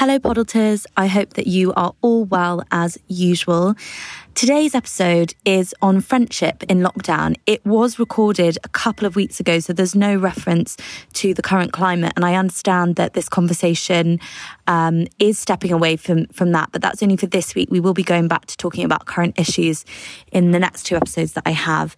Hello, Podulters. I hope that you are all well as usual. Today's episode is on friendship in lockdown. It was recorded a couple of weeks ago, so there's no reference to the current climate. And I understand that this conversation um, is stepping away from, from that, but that's only for this week. We will be going back to talking about current issues in the next two episodes that I have.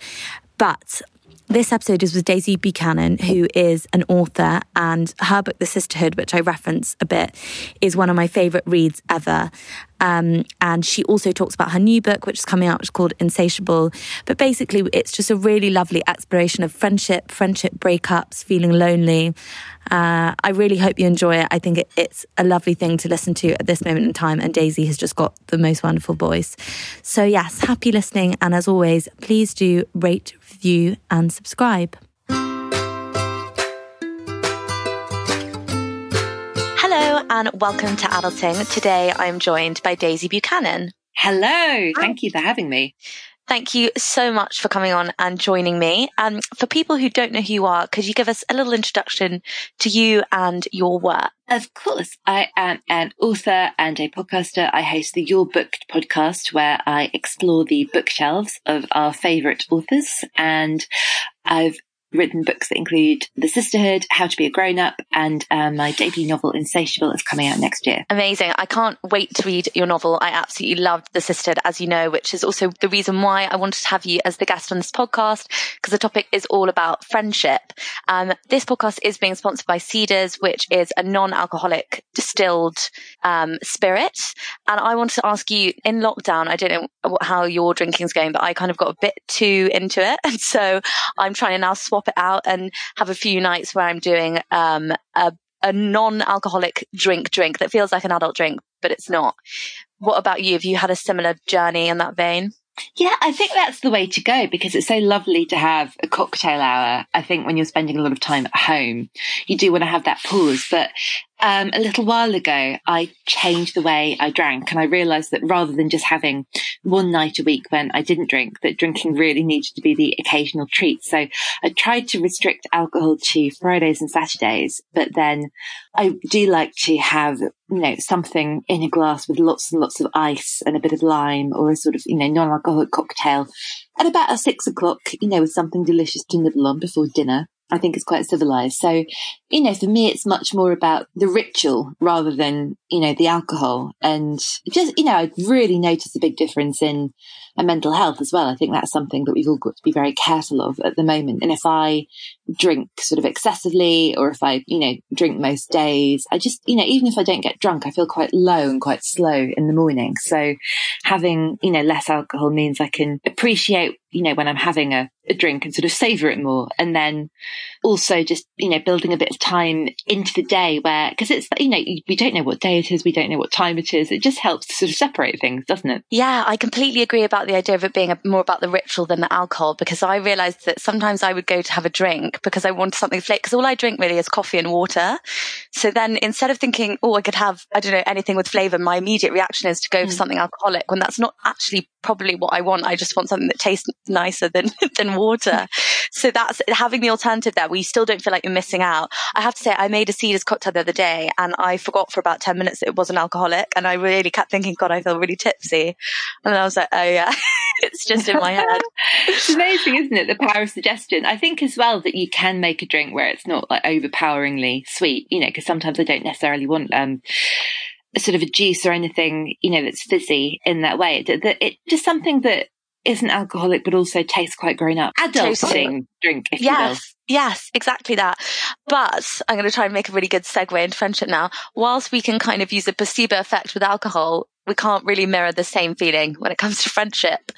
But this episode is with Daisy Buchanan, who is an author, and her book, The Sisterhood, which I reference a bit, is one of my favourite reads ever. Um, and she also talks about her new book, which is coming out, which is called Insatiable. But basically, it's just a really lovely exploration of friendship, friendship breakups, feeling lonely. Uh, I really hope you enjoy it. I think it, it's a lovely thing to listen to at this moment in time. And Daisy has just got the most wonderful voice. So, yes, happy listening. And as always, please do rate, review, and subscribe. Hello, and welcome to Adulting. Today, I'm joined by Daisy Buchanan. Hello, thank you for having me. Thank you so much for coming on and joining me. And um, for people who don't know who you are, could you give us a little introduction to you and your work? Of course. I am an author and a podcaster. I host the You're Booked podcast where I explore the bookshelves of our favourite authors. And I've written books that include The Sisterhood, How to Be a Grown Up, and um, my debut novel, Insatiable, is coming out next year. Amazing. I can't wait to read your novel. I absolutely loved The Sisterhood, as you know, which is also the reason why I wanted to have you as the guest on this podcast, because the topic is all about friendship. Um, this podcast is being sponsored by Ceder's, which is a non alcoholic distilled um, spirit. And I wanted to ask you in lockdown, I don't know how your drinking's going, but I kind of got a bit too into it. And so I'm trying to now swap swap it out and have a few nights where I'm doing um, a, a non-alcoholic drink drink that feels like an adult drink, but it's not. What about you? Have you had a similar journey in that vein? Yeah, I think that's the way to go because it's so lovely to have a cocktail hour. I think when you're spending a lot of time at home, you do want to have that pause. But um, a little while ago, I changed the way I drank and I realized that rather than just having one night a week when I didn't drink, that drinking really needed to be the occasional treat. So I tried to restrict alcohol to Fridays and Saturdays, but then I do like to have, you know, something in a glass with lots and lots of ice and a bit of lime or a sort of, you know, non-alcoholic cocktail at about six o'clock, you know, with something delicious to nibble on before dinner. I think it's quite civilized. So, you know, for me, it's much more about the ritual rather than, you know, the alcohol. And just, you know, I really noticed a big difference in my mental health as well. I think that's something that we've all got to be very careful of at the moment. And if I drink sort of excessively or if I, you know, drink most days, I just, you know, even if I don't get drunk, I feel quite low and quite slow in the morning. So having, you know, less alcohol means I can appreciate you know, when I'm having a, a drink and sort of savor it more. And then also just, you know, building a bit of time into the day where, cause it's, you know, we don't know what day it is. We don't know what time it is. It just helps to sort of separate things, doesn't it? Yeah, I completely agree about the idea of it being a, more about the ritual than the alcohol because I realized that sometimes I would go to have a drink because I wanted something flavor because all I drink really is coffee and water. So then instead of thinking, oh, I could have, I don't know, anything with flavor, my immediate reaction is to go mm. for something alcoholic when that's not actually probably what I want. I just want something that tastes nicer than than water. So that's having the alternative there where you still don't feel like you're missing out. I have to say, I made a Ceder's cocktail the other day and I forgot for about 10 minutes that it was an alcoholic. And I really kept thinking, God, I feel really tipsy. And I was like, oh yeah, it's just in my head. it's amazing, isn't it? The power of suggestion. I think as well that you can make a drink where it's not like overpoweringly sweet, you know, because sometimes I don't necessarily want, um, sort of a juice or anything, you know, that's fizzy in that way. It, it, just something that isn't alcoholic, but also tastes quite grown up. Adulting drink, if yes, you will. Yes, exactly that. But I'm going to try and make a really good segue into friendship now. Whilst we can kind of use a placebo effect with alcohol, we can't really mirror the same feeling when it comes to friendship.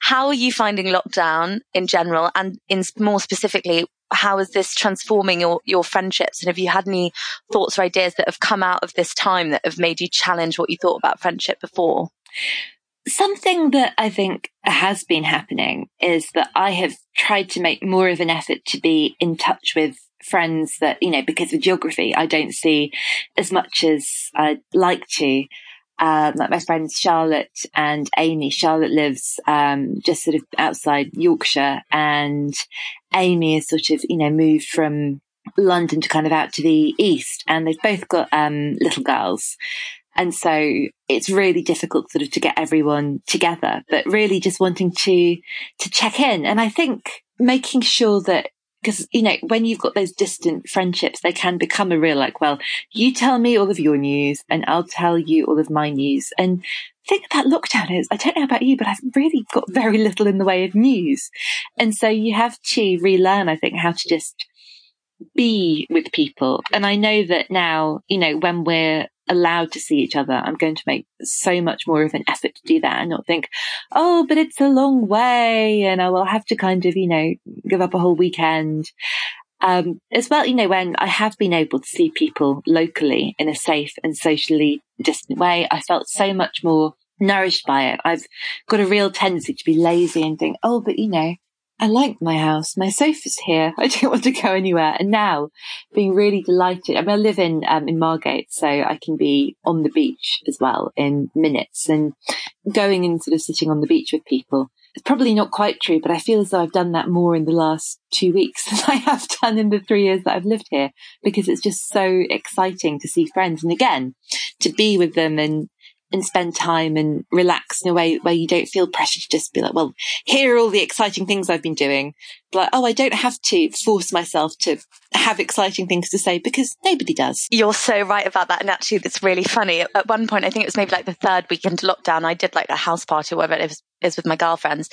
How are you finding lockdown in general? And in more specifically, how is this transforming your, your friendships? And have you had any thoughts or ideas that have come out of this time that have made you challenge what you thought about friendship before? Something that I think has been happening is that I have tried to make more of an effort to be in touch with friends that, you know, because of geography, I don't see as much as I'd like to. Um, like my friends Charlotte and Amy. Charlotte lives um, just sort of outside Yorkshire, and Amy is sort of, you know, moved from London to kind of out to the east, and they've both got um, little girls. And so it's really difficult sort of to get everyone together, but really just wanting to, to check in. And I think making sure that because you know when you've got those distant friendships they can become a real like well you tell me all of your news and i'll tell you all of my news. And the thing about lockdown is i don't know about you but i've really got very little in the way of news. And so you have to relearn i think how to just be with people. And i know that now you know when we're allowed to see each other, I'm going to make so much more of an effort to do that and not think, oh, but it's a long way and I will have to kind of, you know, give up a whole weekend. Um, as well, you know, when I have been able to see people locally in a safe and socially distant way, I felt so much more nourished by it. I've got a real tendency to be lazy and think, oh, but you know, I like my house. My sofa's here. I don't want to go anywhere. And now being really delighted. I mean, I live in, um, in Margate, so I can be on the beach as well in minutes and going and sort of sitting on the beach with people. It's probably not quite true, but I feel as though I've done that more in the last two weeks than I have done in the three years that I've lived here because it's just so exciting to see friends. And again, to be with them and and spend time and relax in a way where you don't feel pressure to just be like, well, here are all the exciting things I've been doing. Like, oh, I don't have to force myself to have exciting things to say because nobody does. You're so right about that. And actually, it's really funny. At one point, I think it was maybe like the third week into lockdown, I did like a house party or whatever it was, is with my girlfriends.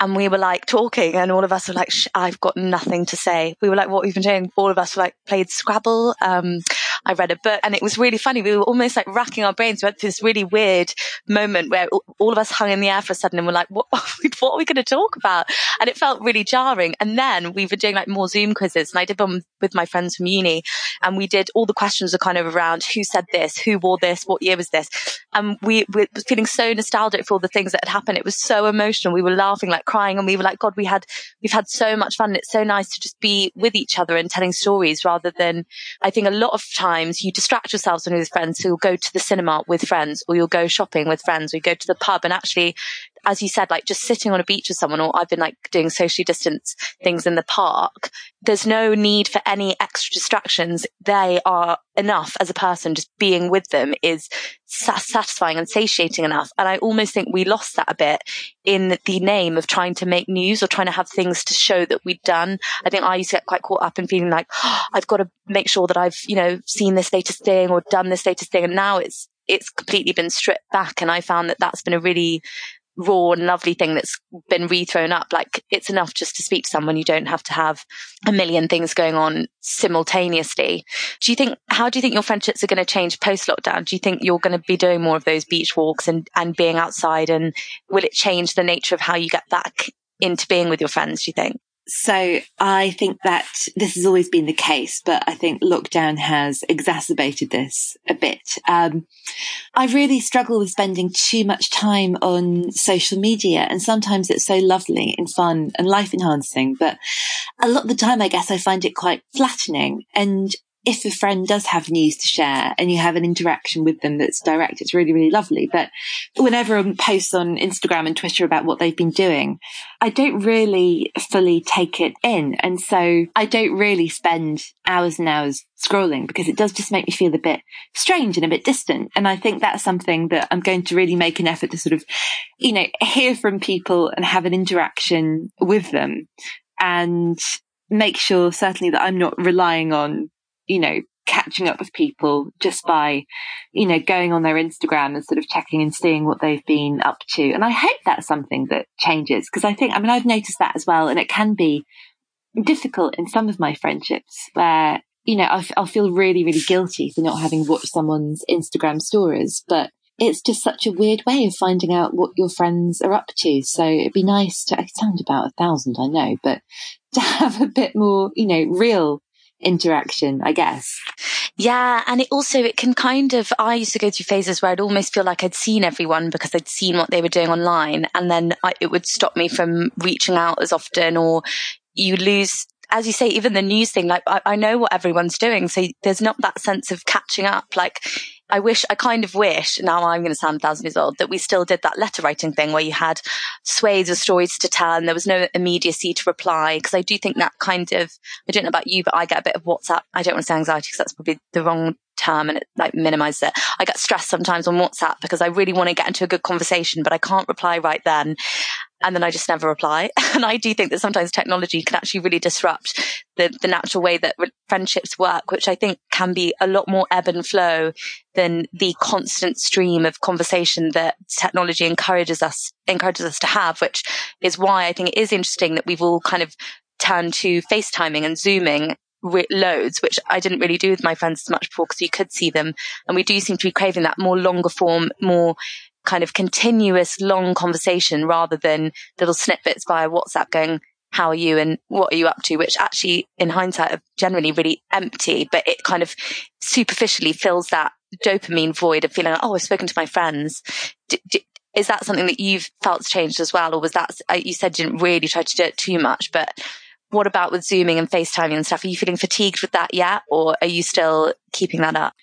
And we were like talking and all of us were like, I've got nothing to say. We were like, what we've been doing? All of us were like played Scrabble. Um, I read a book and it was really funny. We were almost like racking our brains. We had this really weird moment where all of us hung in the air for a second and we're like, what, what are we going to talk about? And it felt really jarring. And then we were doing like more Zoom quizzes and I did them with my friends from uni and we did all the questions are kind of around who said this, who wore this, what year was this? And we were feeling so nostalgic for all the things that had happened. It was so emotional. We were laughing, like crying and we were like, God, we had, we've had so much fun. It's so nice to just be with each other and telling stories rather than, I think a lot of times times you distract yourselves when you're with friends. So you'll go to the cinema with friends or you'll go shopping with friends or you go to the pub and actually as you said, like just sitting on a beach with someone, or I've been like doing socially distance things in the park. There's no need for any extra distractions. They are enough as a person. Just being with them is satisfying and satiating enough. And I almost think we lost that a bit in the name of trying to make news or trying to have things to show that we'd done. I think I used to get quite caught up in feeling like, oh, I've got to make sure that I've, you know, seen this latest thing or done this latest thing. And now it's, it's completely been stripped back. And I found that that's been a really raw and lovely thing that's been rethrown up. Like it's enough just to speak to someone. You don't have to have a million things going on simultaneously. Do you think, how do you think your friendships are going to change post lockdown? Do you think you're going to be doing more of those beach walks and, and being outside? And will it change the nature of how you get back into being with your friends? Do you think? So I think that this has always been the case, but I think lockdown has exacerbated this a bit. Um, I really struggle with spending too much time on social media and sometimes it's so lovely and fun and life enhancing, but a lot of the time I guess I find it quite flattening and if a friend does have news to share and you have an interaction with them that's direct, it's really, really lovely. But whenever I post on Instagram and Twitter about what they've been doing, I don't really fully take it in. And so I don't really spend hours and hours scrolling because it does just make me feel a bit strange and a bit distant. And I think that's something that I'm going to really make an effort to sort of, you know, hear from people and have an interaction with them and make sure certainly that I'm not relying on you know, catching up with people just by, you know, going on their Instagram and sort of checking and seeing what they've been up to. And I hope that's something that changes because I think, I mean, I've noticed that as well. And it can be difficult in some of my friendships where, you know, I'll, I'll feel really, really guilty for not having watched someone's Instagram stories. But it's just such a weird way of finding out what your friends are up to. So it'd be nice to, it sound about a thousand, I know, but to have a bit more, you know, real interaction, I guess. Yeah. And it also, it can kind of, I used to go through phases where I'd almost feel like I'd seen everyone because I'd seen what they were doing online. And then I, it would stop me from reaching out as often or you lose as you say, even the news thing, like I, I, know what everyone's doing. So there's not that sense of catching up. Like I wish, I kind of wish, now I'm going to sound a thousand years old, that we still did that letter writing thing where you had swathes of stories to tell and there was no immediacy to reply. Cause I do think that kind of, I don't know about you, but I get a bit of WhatsApp. I don't want to say anxiety because that's probably the wrong term and it like minimizes it. I get stressed sometimes on WhatsApp because I really want to get into a good conversation, but I can't reply right then and then I just never reply. And I do think that sometimes technology can actually really disrupt the, the natural way that friendships work, which I think can be a lot more ebb and flow than the constant stream of conversation that technology encourages us, encourages us to have, which is why I think it is interesting that we've all kind of turned to FaceTiming and Zooming loads, which I didn't really do with my friends as much before because you could see them. And we do seem to be craving that more longer form, more kind of continuous long conversation rather than little snippets via WhatsApp going, how are you and what are you up to? Which actually in hindsight are generally really empty, but it kind of superficially fills that dopamine void of feeling like, oh, I've spoken to my friends. D- d- is that something that you've felt changed as well? Or was that, uh, you said you didn't really try to do it too much, but what about with Zooming and FaceTiming and stuff? Are you feeling fatigued with that yet? Or are you still keeping that up?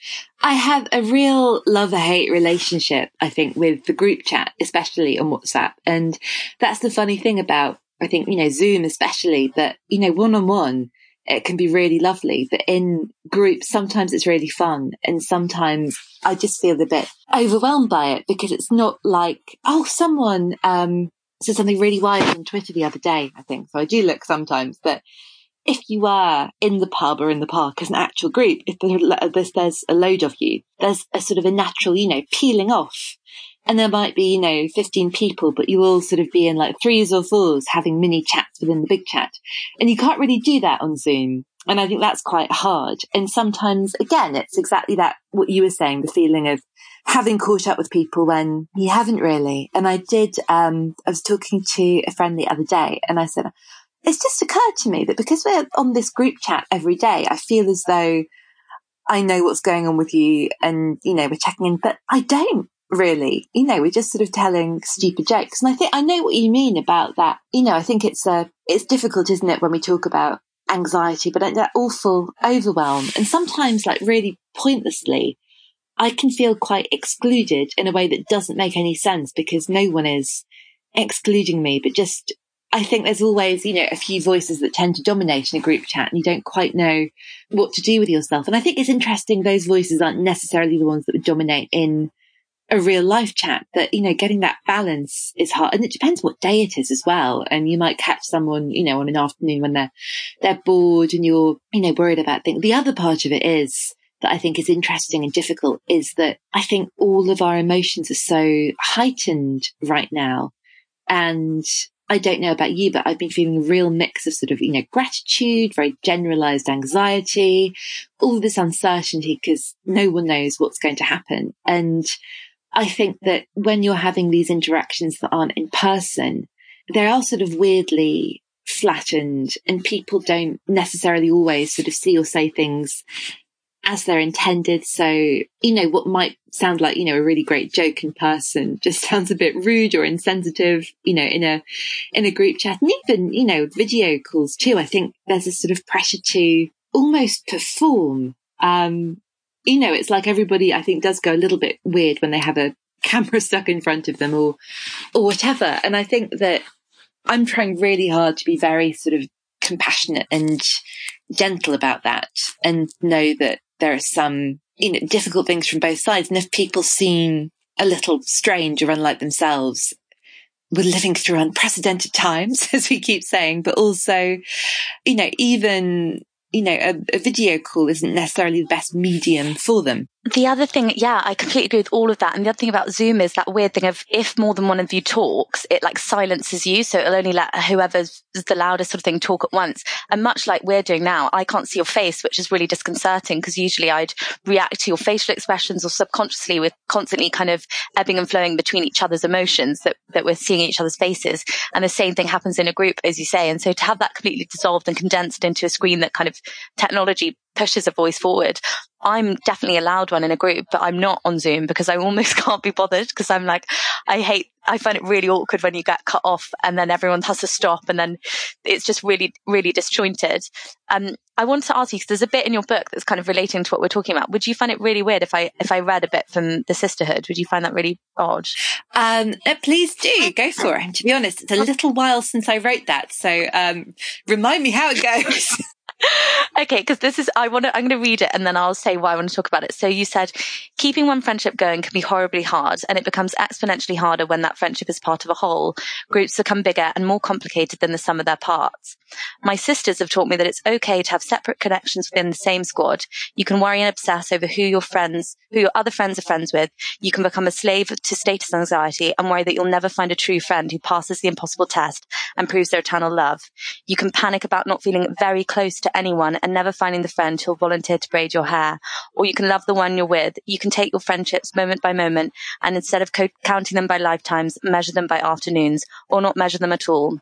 I have a real love hate relationship, I think, with the group chat, especially on WhatsApp. And that's the funny thing about, I think, you know, Zoom especially, that, you know, one on one, it can be really lovely, but in groups, sometimes it's really fun. And sometimes I just feel a bit overwhelmed by it because it's not like, oh, someone, um, said something really wise on Twitter the other day, I think. So I do look sometimes, but if you are in the pub or in the park as an actual group, if there's, there's a load of you, there's a sort of a natural, you know, peeling off. And there might be, you know, 15 people, but you all sort of be in like threes or fours having mini chats within the big chat. And you can't really do that on Zoom. And I think that's quite hard. And sometimes, again, it's exactly that, what you were saying, the feeling of having caught up with people when you haven't really. And I did, um, I was talking to a friend the other day and I said, it's just occurred to me that because we're on this group chat every day, I feel as though I know what's going on with you and, you know, we're checking in, but I don't really. You know, we're just sort of telling stupid jokes. And I think I know what you mean about that. You know, I think it's uh, it's difficult, isn't it, when we talk about anxiety, but that awful overwhelm and sometimes like really pointlessly I can feel quite excluded in a way that doesn't make any sense because no one is excluding me, but just I think there's always, you know, a few voices that tend to dominate in a group chat and you don't quite know what to do with yourself. And I think it's interesting those voices aren't necessarily the ones that would dominate in a real life chat, that, you know, getting that balance is hard. And it depends what day it is as well. And you might catch someone, you know, on an afternoon when they're, they're bored and you're, you know, worried about things. The other part of it is, that I think is interesting and difficult is that I think all of our emotions are so heightened right now. And I don't know about you, but I've been feeling a real mix of sort of, you know, gratitude, very generalized anxiety, all this uncertainty because no one knows what's going to happen. And I think that when you're having these interactions that aren't in person, they are sort of weirdly flattened and people don't necessarily always sort of see or say things as they're intended. So, you know, what might sound like, you know, a really great joke in person just sounds a bit rude or insensitive, you know, in a, in a group chat and even, you know, video calls too. I think there's a sort of pressure to almost perform. Um, you know, it's like everybody, I think, does go a little bit weird when they have a camera stuck in front of them or, or whatever. And I think that I'm trying really hard to be very sort of compassionate and gentle about that and know that there are some, you know, difficult things from both sides. And if people seem a little strange or unlike themselves, we're living through unprecedented times, as we keep saying, but also, you know, even, you know, a, a video call isn't necessarily the best medium for them. The other thing, yeah, I completely agree with all of that. And the other thing about Zoom is that weird thing of if more than one of you talks, it like silences you. So it'll only let whoever's the loudest sort of thing talk at once. And much like we're doing now, I can't see your face, which is really disconcerting because usually I'd react to your facial expressions or subconsciously with constantly kind of ebbing and flowing between each other's emotions that, that we're seeing each other's faces. And the same thing happens in a group, as you say. And so to have that completely dissolved and condensed into a screen that kind of technology pushes a voice forward. I'm definitely a loud one in a group, but I'm not on Zoom because I almost can't be bothered because I'm like, I hate, I find it really awkward when you get cut off and then everyone has to stop and then it's just really, really disjointed. Um, I want to ask you, because there's a bit in your book that's kind of relating to what we're talking about. Would you find it really weird if I, if I read a bit from the sisterhood? Would you find that really odd? Um, uh, please do go for it. To be honest, it's a little while since I wrote that. So, um, remind me how it goes. okay, because this is, I want to, I'm going to read it and then I'll say why I want to talk about it. So you said, keeping one friendship going can be horribly hard and it becomes exponentially harder when that friendship is part of a whole. Groups become bigger and more complicated than the sum of their parts. My sisters have taught me that it's okay to have separate connections within the same squad. You can worry and obsess over who your friends, who your other friends are friends with. You can become a slave to status anxiety and worry that you'll never find a true friend who passes the impossible test and proves their eternal love. You can panic about not feeling very close to to anyone and never finding the friend who'll volunteer to braid your hair. Or you can love the one you're with. You can take your friendships moment by moment and instead of co- counting them by lifetimes, measure them by afternoons or not measure them at all.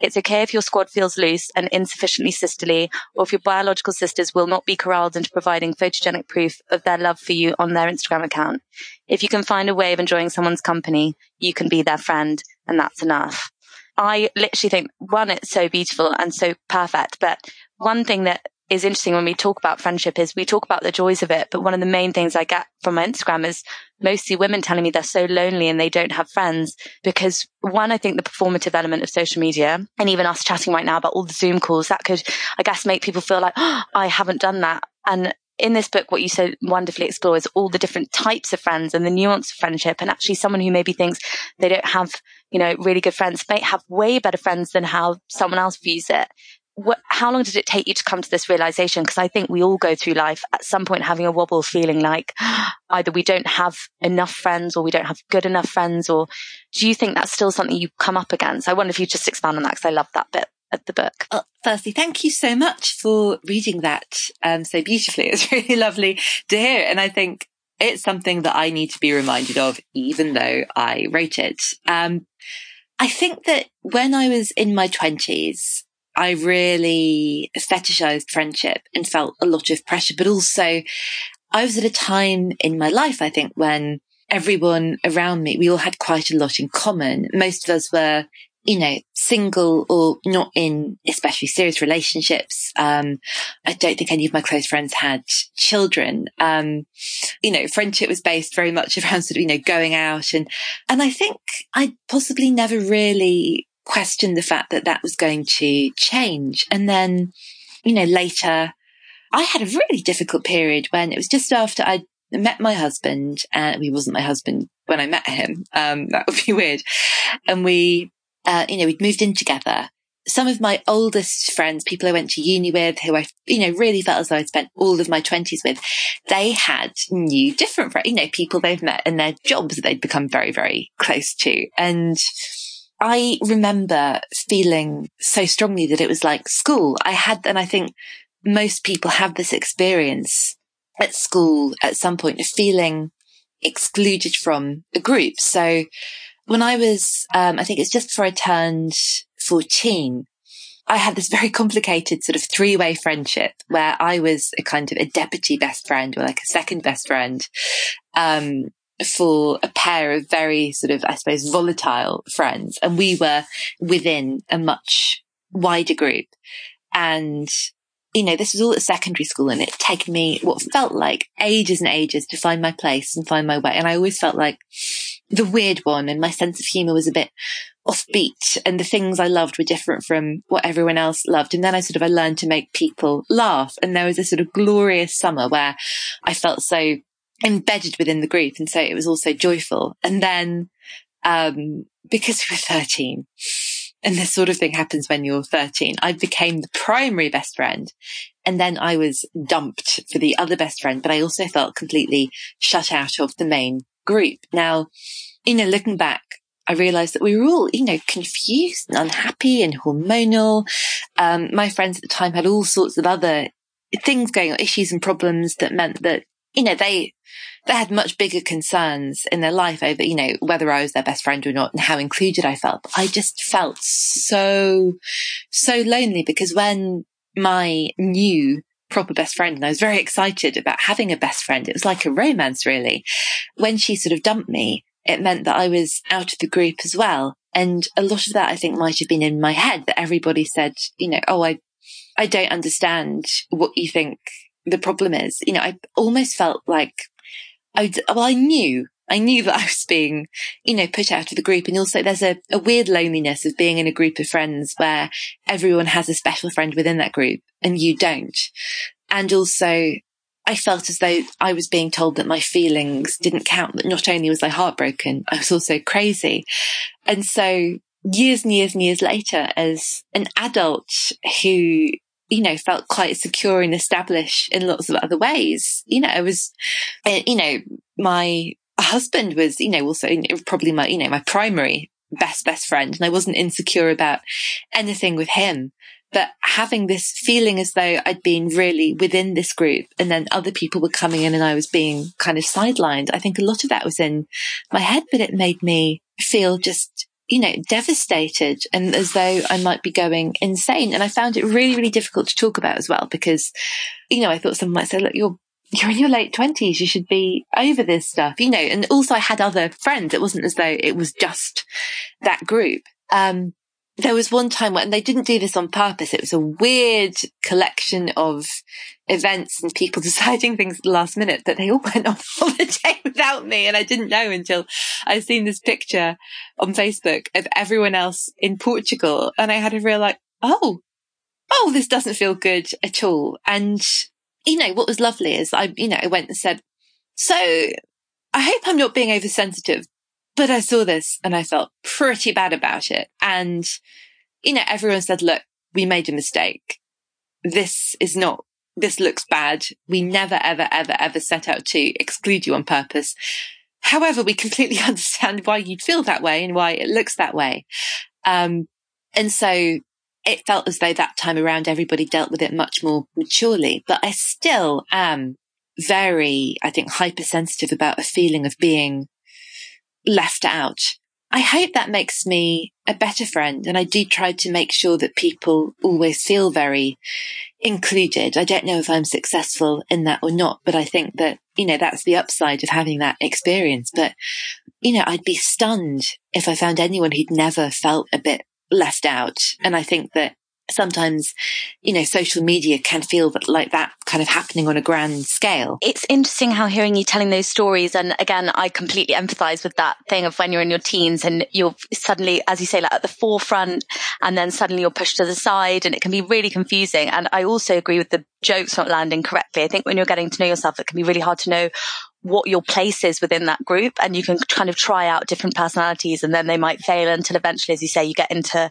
It's okay if your squad feels loose and insufficiently sisterly, or if your biological sisters will not be corralled into providing photogenic proof of their love for you on their Instagram account. If you can find a way of enjoying someone's company, you can be their friend, and that's enough. I literally think one, it's so beautiful and so perfect, but one thing that is interesting when we talk about friendship is we talk about the joys of it, but one of the main things I get from my Instagram is mostly women telling me they're so lonely and they don't have friends because one, I think the performative element of social media and even us chatting right now about all the Zoom calls that could, I guess, make people feel like, oh, I haven't done that. And in this book, what you so wonderfully explore is all the different types of friends and the nuance of friendship. And actually someone who maybe thinks they don't have, you know, really good friends may have way better friends than how someone else views it how long did it take you to come to this realization? Because I think we all go through life at some point having a wobble, feeling like either we don't have enough friends or we don't have good enough friends. Or do you think that's still something you come up against? I wonder if you just expand on that because I love that bit of the book. Well, firstly, thank you so much for reading that um, so beautifully. It's really lovely to hear. And I think it's something that I need to be reminded of, even though I wrote it. Um, I think that when I was in my twenties, I really fetishized friendship and felt a lot of pressure, but also I was at a time in my life, I think, when everyone around me, we all had quite a lot in common. Most of us were, you know, single or not in especially serious relationships. Um, I don't think any of my close friends had children. Um, you know, friendship was based very much around sort of, you know, going out and, and I think I possibly never really questioned the fact that that was going to change. And then, you know, later I had a really difficult period when it was just after I met my husband and he wasn't my husband when I met him. Um, that would be weird. And we, uh, you know, we'd moved in together. Some of my oldest friends, people I went to uni with, who I, you know, really felt as though I'd spent all of my twenties with, they had new, different, you know, people they've met in their jobs that they'd become very, very close to. And, I remember feeling so strongly that it was like school. I had, and I think most people have this experience at school at some point of feeling excluded from a group. So when I was, um, I think it's just before I turned 14, I had this very complicated sort of three way friendship where I was a kind of a deputy best friend or like a second best friend. Um, for a pair of very sort of, I suppose, volatile friends. And we were within a much wider group. And, you know, this was all at secondary school and it taken me what felt like ages and ages to find my place and find my way. And I always felt like the weird one and my sense of humor was a bit offbeat and the things I loved were different from what everyone else loved. And then I sort of, I learned to make people laugh. And there was a sort of glorious summer where I felt so embedded within the group. And so it was also joyful. And then, um, because we were 13 and this sort of thing happens when you're 13, I became the primary best friend And then I was dumped for the other best friend, but I also felt completely shut out of the main group. Now, you know, looking back, I realized that we were all, you know, confused and unhappy and hormonal. Um, my friends at the time had all sorts of other things going on, issues and problems that meant that, you know, they, they had much bigger concerns in their life over, you know, whether I was their best friend or not and how included I felt. But I just felt so, so lonely because when my new proper best friend and I was very excited about having a best friend, it was like a romance really. When she sort of dumped me, it meant that I was out of the group as well. And a lot of that I think might have been in my head that everybody said, you know, oh, I, I don't understand what you think the problem is. You know, I almost felt like I, well, I knew, I knew that I was being, you know, put out of the group. And also there's a, a weird loneliness of being in a group of friends where everyone has a special friend within that group and you don't. And also I felt as though I was being told that my feelings didn't count, that not only was I heartbroken, I was also crazy. And so years and years and years later, as an adult who you know, felt quite secure and established in lots of other ways. You know, I was, eh, you know, my husband was, you know, also probably my, you know, my primary best, best friend. And I wasn't insecure about anything with him. But having this feeling as though I'd been really within this group and then other people were coming in and I was being kind of sidelined. I think a lot of that was in my head, but it made me feel just you know, devastated and as though I might be going insane. And I found it really, really difficult to talk about as well because, you know, I thought someone might say, look, you're, you're in your late twenties. You should be over this stuff, you know, and also I had other friends. It wasn't as though it was just that group. Um, there was one time when they didn't do this on purpose. It was a weird collection of events and people deciding things at the last minute that they all went on holiday without me. And I didn't know until I seen this picture on Facebook of everyone else in Portugal. And I had a real like, oh, oh, this doesn't feel good at all. And, you know, what was lovely is I, you know, I went and said, so I hope I'm not being oversensitive, but I saw this and I felt pretty bad about it. And, you know, everyone said, look, we made a mistake. This is not, this looks bad. We never, ever, ever, ever set out to exclude you on purpose. However, we completely understand why you'd feel that way and why it looks that way. Um, and so it felt as though that time around everybody dealt with it much more maturely, but I still am very, I think, hypersensitive about a feeling of being left out. I hope that makes me a better friend. And I do try to make sure that people always feel very included. I don't know if I'm successful in that or not, but I think that, you know, that's the upside of having that experience. But, you know, I'd be stunned if I found anyone who'd never felt a bit left out. And I think that sometimes, you know, social media can feel like that kind of happening on a grand scale. It's interesting how hearing you telling those stories, and again, I completely empathize with that thing of when you're in your teens and you're suddenly, as you say, like at the forefront, and then suddenly you're pushed to the side, and it can be really confusing. And I also agree with the jokes not landing correctly. I think when you're getting to know yourself, it can be really hard to know what your place is within that group and you can kind of try out different personalities and then they might fail until eventually, as you say, you get into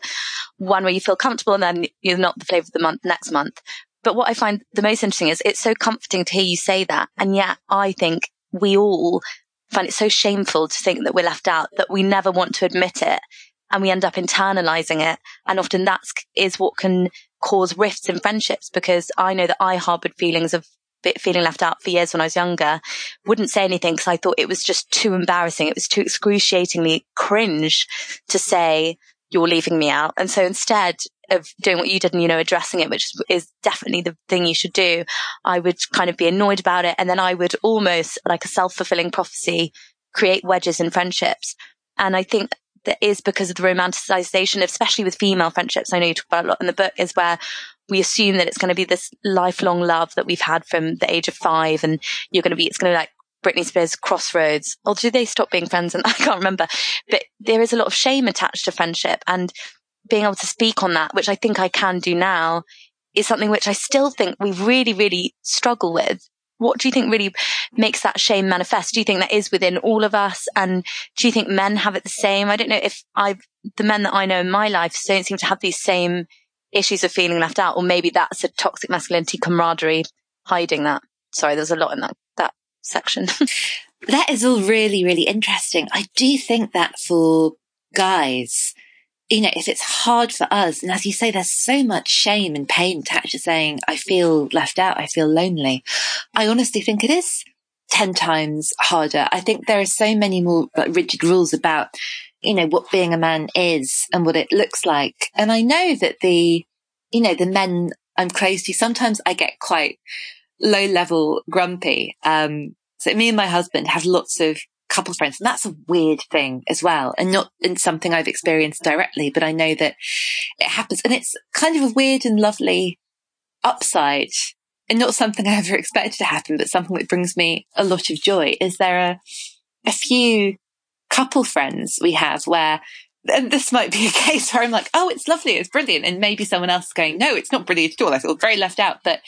one where you feel comfortable and then you're not the flavor of the month next month. But what I find the most interesting is it's so comforting to hear you say that. And yet I think we all find it so shameful to think that we're left out that we never want to admit it and we end up internalizing it. And often that's is what can cause rifts in friendships because I know that I harbored feelings of feeling left out for years when I was younger, wouldn't say anything because I thought it was just too embarrassing. It was too excruciatingly cringe to say, you're leaving me out. And so instead of doing what you did and, you know, addressing it, which is definitely the thing you should do, I would kind of be annoyed about it. And then I would almost like a self fulfilling prophecy, create wedges in friendships. And I think that is because of the romanticization, especially with female friendships. I know you talk about a lot in the book is where we assume that it's going to be this lifelong love that we've had from the age of five and you're going to be, it's going to be like Britney Spears Crossroads. Or do they stop being friends? And I can't remember, but there is a lot of shame attached to friendship and being able to speak on that, which I think I can do now is something which I still think we really, really struggle with. What do you think really makes that shame manifest? Do you think that is within all of us? And do you think men have it the same? I don't know if I've, the men that I know in my life don't seem to have these same issues of feeling left out, or maybe that's a toxic masculinity camaraderie hiding that. Sorry, there's a lot in that that section. that is all really, really interesting. I do think that for guys, you know, if it's hard for us, and as you say, there's so much shame and pain attached to saying, I feel left out, I feel lonely. I honestly think it is 10 times harder. I think there are so many more rigid rules about, you know, what being a man is and what it looks like. And I know that the, you know, the men I'm to, sometimes I get quite low level grumpy. Um, so me and my husband have lots of couple friends and that's a weird thing as well and not in something I've experienced directly, but I know that it happens and it's kind of a weird and lovely upside and not something I ever expected to happen, but something that brings me a lot of joy is there are a few couple friends we have where and this might be a case where I'm like, oh, it's lovely, it's brilliant. And maybe someone else is going, no, it's not brilliant at all. I feel very left out, but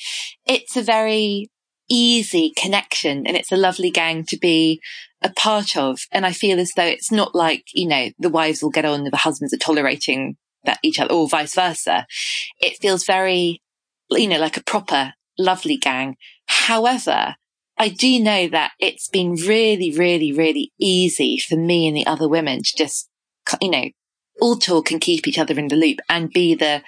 it's a very easy connection and it's a lovely gang to be a part of. And I feel as though it's not like, you know, the wives will get on the husbands are tolerating that each other or vice versa. It feels very, you know, like a proper lovely gang. However, I do know that it's been really, really, really easy for me and the other women to just, you know, all talk and keep each other in the loop and be the,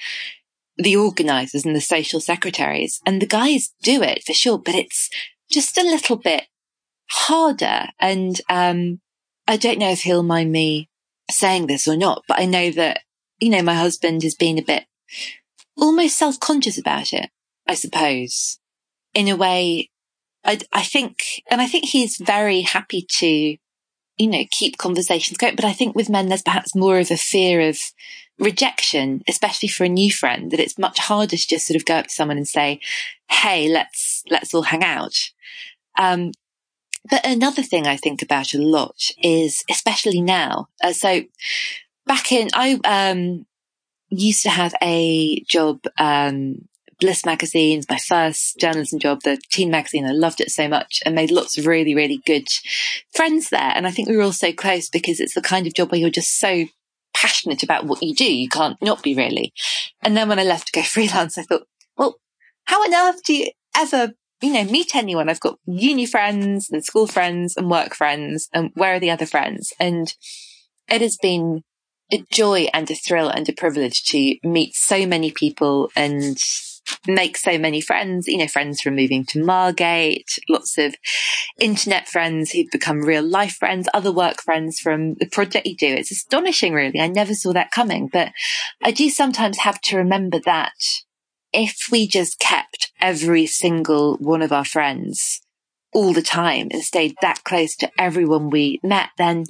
the organizers and the social secretaries. And the guys do it for sure, but it's just a little bit harder. And, um, I don't know if he'll mind me saying this or not, but I know that, you know, my husband has been a bit almost self conscious about it. I suppose, in a way, I, I think, and I think he's very happy to, you know, keep conversations going. But I think with men, there's perhaps more of a fear of rejection, especially for a new friend, that it's much harder to just sort of go up to someone and say, Hey, let's, let's all hang out. Um, but another thing I think about a lot is, especially now, uh, so back in, I, um, used to have a job, um, Bliss magazines, my first journalism job, the teen magazine. I loved it so much and made lots of really, really good friends there. And I think we were all so close because it's the kind of job where you're just so passionate about what you do. You can't not be really. And then when I left to go freelance, I thought, well, how on earth do you ever, you know, meet anyone? I've got uni friends and school friends and work friends. And where are the other friends? And it has been a joy and a thrill and a privilege to meet so many people and make so many friends, you know, friends from moving to Margate, lots of internet friends who've become real life friends, other work friends from the project you do. It's astonishing, really. I never saw that coming, but I do sometimes have to remember that if we just kept every single one of our friends all the time and stayed that close to everyone we met, then,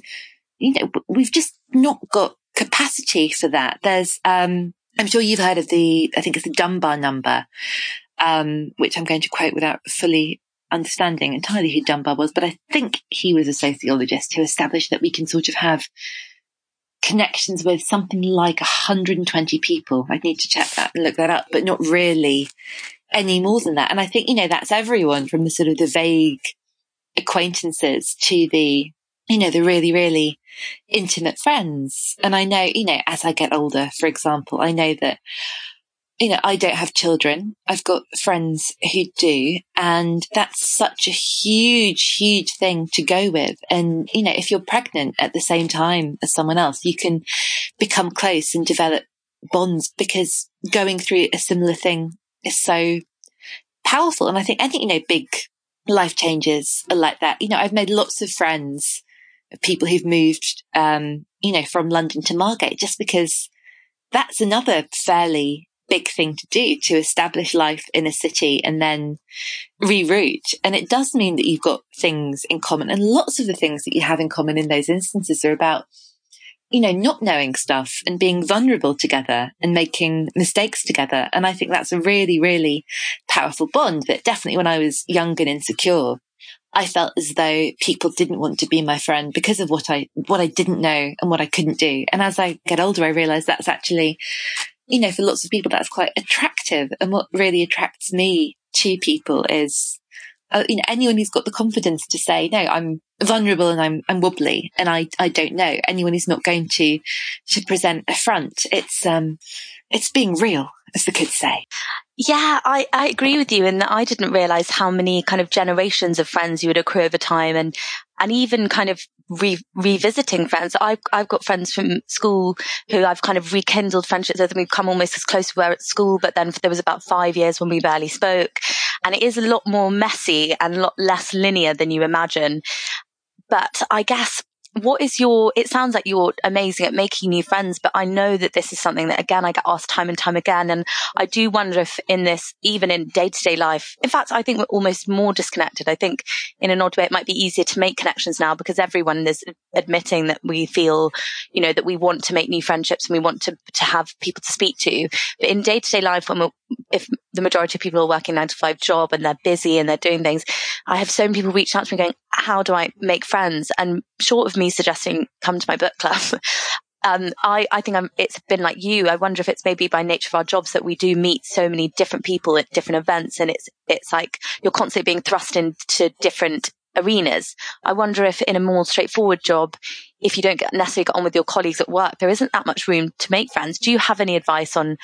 you know, we've just not got capacity for that. There's, um, I'm sure you've heard of the, I think it's the Dunbar number, um, which I'm going to quote without fully understanding entirely who Dunbar was, but I think he was a sociologist who established that we can sort of have connections with something like 120 people. I'd need to check that and look that up, but not really any more than that. And I think, you know, that's everyone from the sort of the vague acquaintances to the you know, the really, really intimate friends. And I know, you know, as I get older, for example, I know that, you know, I don't have children. I've got friends who do. And that's such a huge, huge thing to go with. And, you know, if you're pregnant at the same time as someone else, you can become close and develop bonds because going through a similar thing is so powerful. And I think, I think, you know, big life changes are like that. You know, I've made lots of friends people who've moved, um, you know, from London to Margate, just because that's another fairly big thing to do to establish life in a city and then reroute. And it does mean that you've got things in common. And lots of the things that you have in common in those instances are about, you know, not knowing stuff and being vulnerable together and making mistakes together. And I think that's a really, really powerful bond that definitely when I was young and insecure, I felt as though people didn't want to be my friend because of what I, what I didn't know and what I couldn't do. And as I get older, I realized that's actually, you know, for lots of people, that's quite attractive. And what really attracts me to people is, uh, you know, anyone who's got the confidence to say, no, I'm vulnerable and I'm, I'm wobbly and I, I don't know. Anyone who's not going to, to present a front. It's, um, it's being real, as the kids say. Yeah, I, I agree with you in that I didn't realize how many kind of generations of friends you would accrue over time and, and even kind of re- revisiting friends. I've, I've got friends from school who I've kind of rekindled friendships with and we've come almost as close as we were at school, but then there was about five years when we barely spoke and it is a lot more messy and a lot less linear than you imagine. But I guess what is your it sounds like you're amazing at making new friends but i know that this is something that again i get asked time and time again and i do wonder if in this even in day-to-day life in fact i think we're almost more disconnected. I think in an odd way it might be easier to make connections now because everyone is admitting that we feel you know that we want to make new friendships and we want to to have people to speak to. But in day-to-day life when if the majority of people are working nine to five job and they're busy and they're doing things, I have so many people reaching out to me going, how do I make friends? And short of me suggesting come to my book club, um, I, I think I'm, it's been like you. I wonder if it's maybe by nature of our jobs that we do meet so many different people at different events and it's, it's like you're constantly being thrust into different arenas. I wonder if in a more straightforward job, if you don't get necessarily get on with your colleagues at work, there isn't that much room to make friends. Do you have any advice on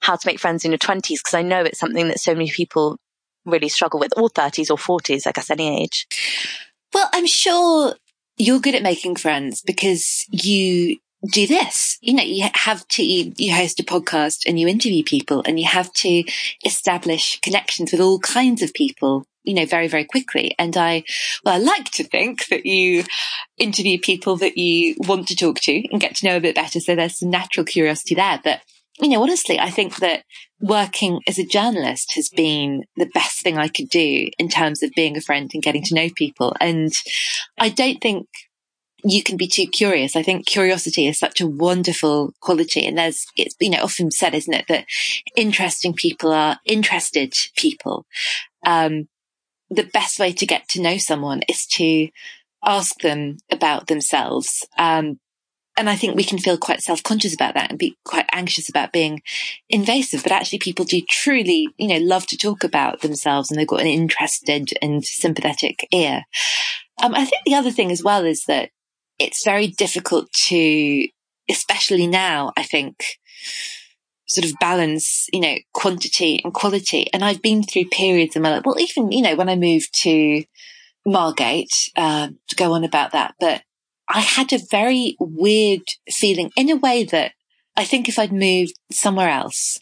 how to make friends in your twenties? Because I know it's something that so many people really struggle with, or thirties or forties, I guess any age. Well, I'm sure you're good at making friends because you do this. You know, you have to, you, host a podcast and you interview people and you have to establish connections with all kinds of people you know, very, very quickly. And I, well, I like to think that you interview people that you want to talk to and get to know a bit better. So there's some natural curiosity there. But, you know, honestly, I think that working as a journalist has been the best thing I could do in terms of being a friend and getting to know people. And I don't think you can be too curious. I think curiosity is such a wonderful quality. And there's, it's, you know, often said, isn't it, that interesting people are interested people. Um, the best way to get to know someone is to ask them about themselves. Um, and I think we can feel quite self-conscious about that and be quite anxious about being invasive. But actually people do truly, you know, love to talk about themselves and they've got an interested and sympathetic ear. Um, I think the other thing as well is that it's very difficult to, especially now, I think, sort of balance, you know, quantity and quality. And I've been through periods in my life, well, even, you know, when I moved to Margate, uh, to go on about that, but I had a very weird feeling in a way that I think if I'd moved somewhere else,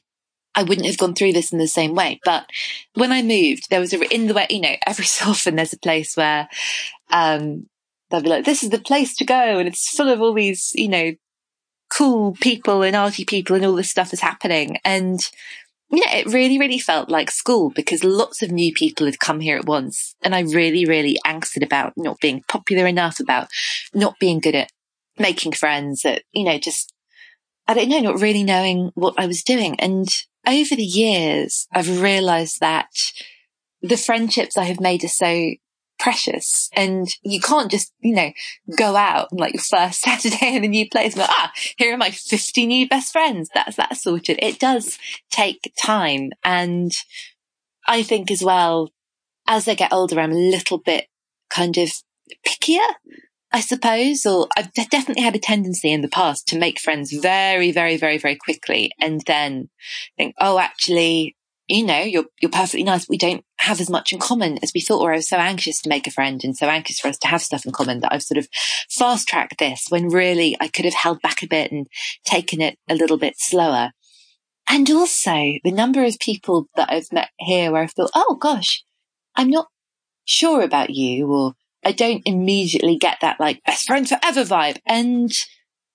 I wouldn't have gone through this in the same way. But when I moved, there was a, in the way, you know, every so often there's a place where, um, they'll be like, this is the place to go. And it's full of all these, you know, cool people and arty people and all this stuff is happening. And yeah, it really, really felt like school because lots of new people had come here at once. And I really, really angsted about not being popular enough, about not being good at making friends, at, you know, just, I don't know, not really knowing what I was doing. And over the years, I've realized that the friendships I have made are so precious and you can't just, you know, go out like your first Saturday in a new place and ah, here are my 50 new best friends. That's that sorted. It does take time. And I think as well, as I get older, I'm a little bit kind of pickier. I suppose, or I've definitely had a tendency in the past to make friends very, very, very, very quickly and then think, oh, actually, you know, you're, you're perfectly nice. We don't have as much in common as we thought, or I was so anxious to make a friend and so anxious for us to have stuff in common that I've sort of fast tracked this when really I could have held back a bit and taken it a little bit slower. And also the number of people that I've met here where I've thought, oh gosh, I'm not sure about you, or I don't immediately get that like best friend forever vibe. And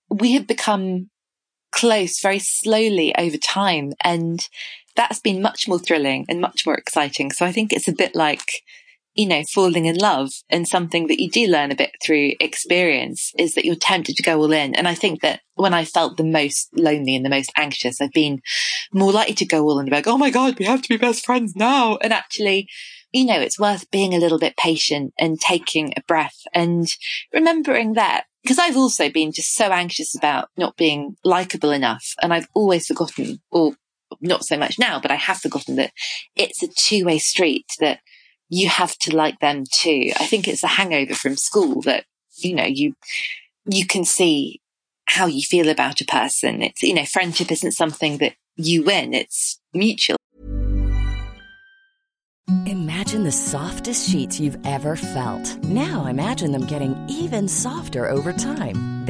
we have become close very slowly over time. And that's been much more thrilling and much more exciting. So I think it's a bit like, you know, falling in love and something that you do learn a bit through experience is that you're tempted to go all in. And I think that when I felt the most lonely and the most anxious, I've been more likely to go all in like, oh my God, we have to be best friends now. And actually, you know, it's worth being a little bit patient and taking a breath and remembering that because I've also been just so anxious about not being likable enough. And I've always forgotten or not so much now, but I have forgotten that it's a two way street that you have to like them too. I think it's a hangover from school that, you know, you, you can see how you feel about a person. It's, you know, friendship isn't something that you win. It's mutual. Imagine the softest sheets you've ever felt. Now imagine them getting even softer over time.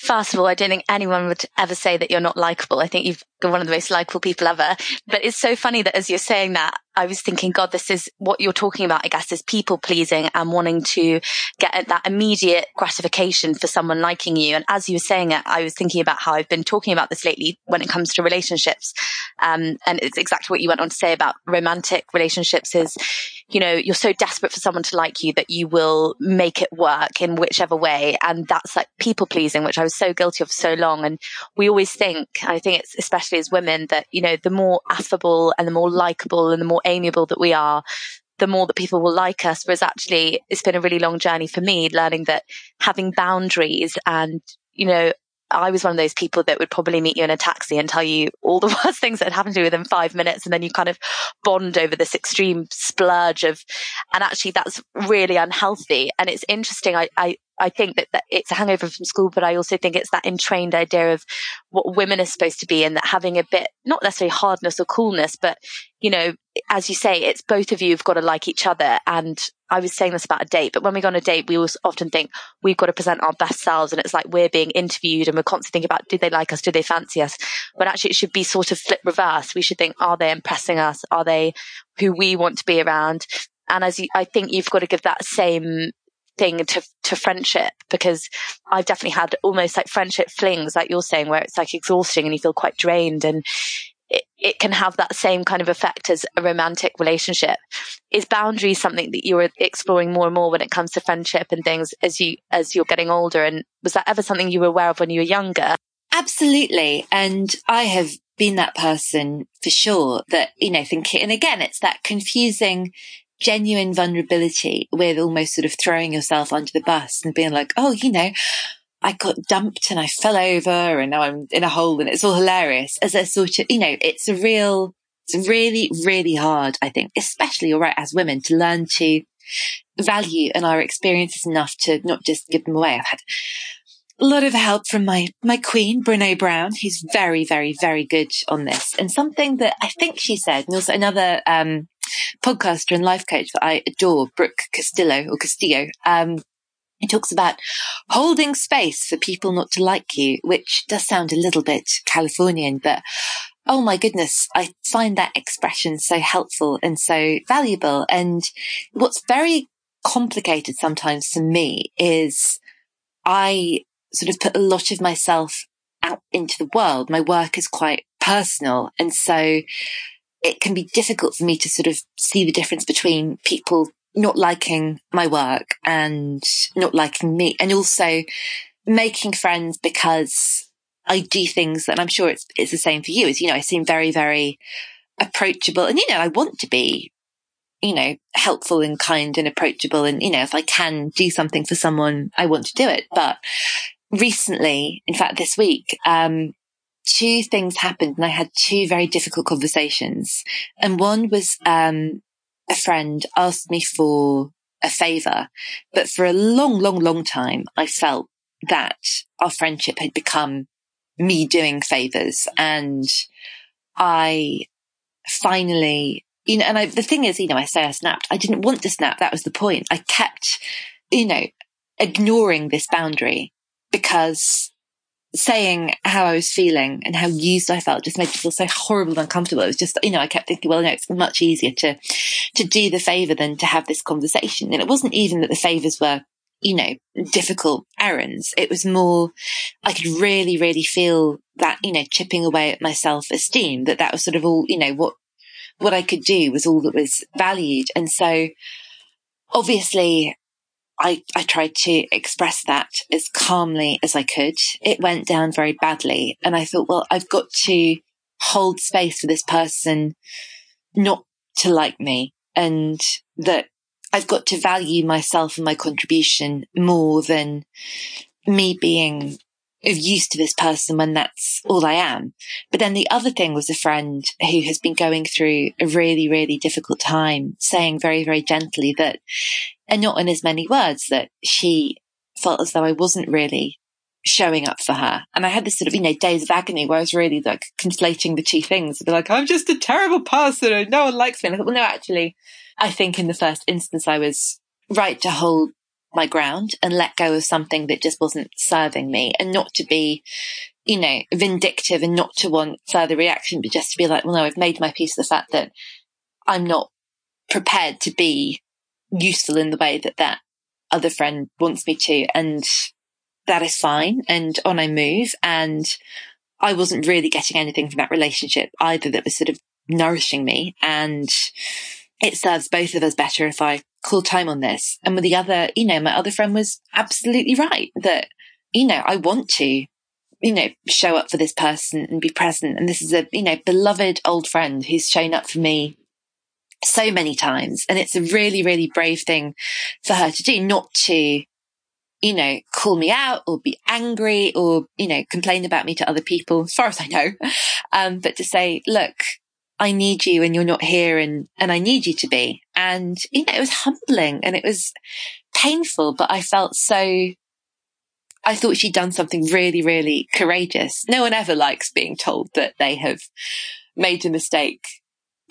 First of all, I don't think anyone would ever say that you're not likable. I think you've got one of the most likable people ever. But it's so funny that as you're saying that, I was thinking, God, this is what you're talking about, I guess, is people pleasing and wanting to get that immediate gratification for someone liking you. And as you were saying it, I was thinking about how I've been talking about this lately when it comes to relationships. Um, and it's exactly what you went on to say about romantic relationships is, you know, you're so desperate for someone to like you that you will make it work in whichever way. And that's like people pleasing, which I was so guilty of for so long. And we always think, I think it's especially as women that, you know, the more affable and the more likable and the more amiable that we are, the more that people will like us. Whereas actually, it's been a really long journey for me learning that having boundaries and, you know, I was one of those people that would probably meet you in a taxi and tell you all the worst things that had happened to you within five minutes. And then you kind of bond over this extreme splurge of, and actually that's really unhealthy. And it's interesting. I, I, I think that, that it's a hangover from school, but I also think it's that entrained idea of what women are supposed to be and that having a bit, not necessarily hardness or coolness, but, you know, as you say, it's both of you have got to like each other. And I was saying this about a date, but when we go on a date, we often think we've got to present our best selves. And it's like we're being interviewed and we're constantly thinking about, do they like us? Do they fancy us? But actually it should be sort of flip reverse. We should think, are they impressing us? Are they who we want to be around? And as you, I think you've got to give that same thing to to friendship because I've definitely had almost like friendship flings, like you're saying, where it's like exhausting and you feel quite drained and it, it can have that same kind of effect as a romantic relationship. Is boundaries something that you're exploring more and more when it comes to friendship and things as you as you're getting older? And was that ever something you were aware of when you were younger? Absolutely. And I have been that person for sure that, you know, thinking, and again, it's that confusing genuine vulnerability with almost sort of throwing yourself under the bus and being like, oh, you know, I got dumped and I fell over and now I'm in a hole and it's all hilarious as a sort of, you know, it's a real, it's really, really hard, I think, especially, you're as women to learn to value and our experiences enough to not just give them away. I've had a lot of help from my, my queen, Brené Brown, who's very, very, very good on this. And something that I think she said, and also another, um, podcaster and life coach that I adore, Brooke Castillo or Castillo. Um, he talks about holding space for people not to like you, which does sound a little bit Californian, but oh my goodness, I find that expression so helpful and so valuable. And what's very complicated sometimes for me is I sort of put a lot of myself out into the world. My work is quite personal. And so it can be difficult for me to sort of see the difference between people not liking my work and not liking me and also making friends because I do things and I'm sure it's, it's the same for you as, you know, I seem very, very approachable and, you know, I want to be, you know, helpful and kind and approachable. And, you know, if I can do something for someone, I want to do it. But recently, in fact, this week, um, two things happened and I had two very difficult conversations. And one was, um, a friend asked me for a favor, but for a long, long, long time, I felt that our friendship had become me doing favors and I finally, you know, and I, the thing is, you know, I say I snapped. I didn't want to snap. That was the point. I kept, you know, ignoring this boundary because saying how I was feeling and how used I felt just made me feel so horrible and uncomfortable. It was just, you know, I kept thinking, well, no, it's much easier to, to do the favor than to have this conversation. And it wasn't even that the favors were, you know, difficult errands. It was more, I could really, really feel that, you know, chipping away at my self esteem, that that was sort of all, you know, what, what I could do was all that was valued. And so obviously I, I tried to express that as calmly as I could. It went down very badly. And I thought, well, I've got to hold space for this person not to like me and that I've got to value myself and my contribution more than me being of use to this person when that's all I am. But then the other thing was a friend who has been going through a really, really difficult time saying very, very gently that, and not in as many words, that she felt as though I wasn't really showing up for her. And I had this sort of, you know, days of agony where I was really like conflating the two things. I'd be like, I'm just a terrible person and no one likes me. And I thought, well, no, actually, I think in the first instance, I was right to hold my ground and let go of something that just wasn't serving me and not to be, you know, vindictive and not to want further reaction, but just to be like, well, no, I've made my peace of the fact that I'm not prepared to be useful in the way that that other friend wants me to. And that is fine. And on I move. And I wasn't really getting anything from that relationship either that was sort of nourishing me. And it serves both of us better if I call time on this. And with the other, you know, my other friend was absolutely right that, you know, I want to, you know, show up for this person and be present. And this is a, you know, beloved old friend who's shown up for me so many times. And it's a really, really brave thing for her to do, not to, you know, call me out or be angry or, you know, complain about me to other people, as far as I know. Um, but to say, look, I need you and you're not here and, and I need you to be. And, you know, it was humbling and it was painful, but I felt so, I thought she'd done something really, really courageous. No one ever likes being told that they have made a mistake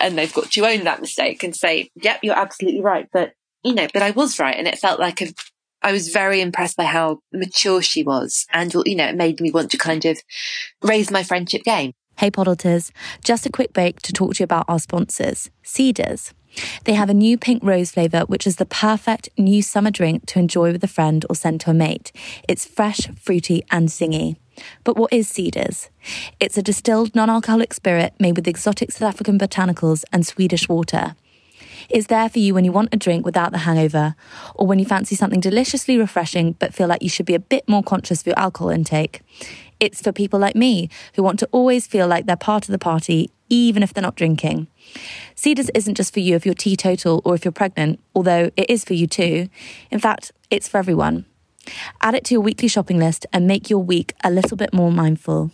and they've got to own that mistake and say, yep, you're absolutely right. But, you know, but I was right. And it felt like a, I was very impressed by how mature she was. And, you know, it made me want to kind of raise my friendship game. Hey Podulters, just a quick break to talk to you about our sponsors, Ceder's. They have a new pink rose flavour, which is the perfect new summer drink to enjoy with a friend or send to a mate. It's fresh, fruity, and zingy. But what is Ceder's? It's a distilled non alcoholic spirit made with exotic South African botanicals and Swedish water. It's there for you when you want a drink without the hangover, or when you fancy something deliciously refreshing but feel like you should be a bit more conscious of your alcohol intake. It's for people like me who want to always feel like they're part of the party, even if they're not drinking. Ceder's isn't just for you if you're teetotal or if you're pregnant, although it is for you too. In fact, it's for everyone. Add it to your weekly shopping list and make your week a little bit more mindful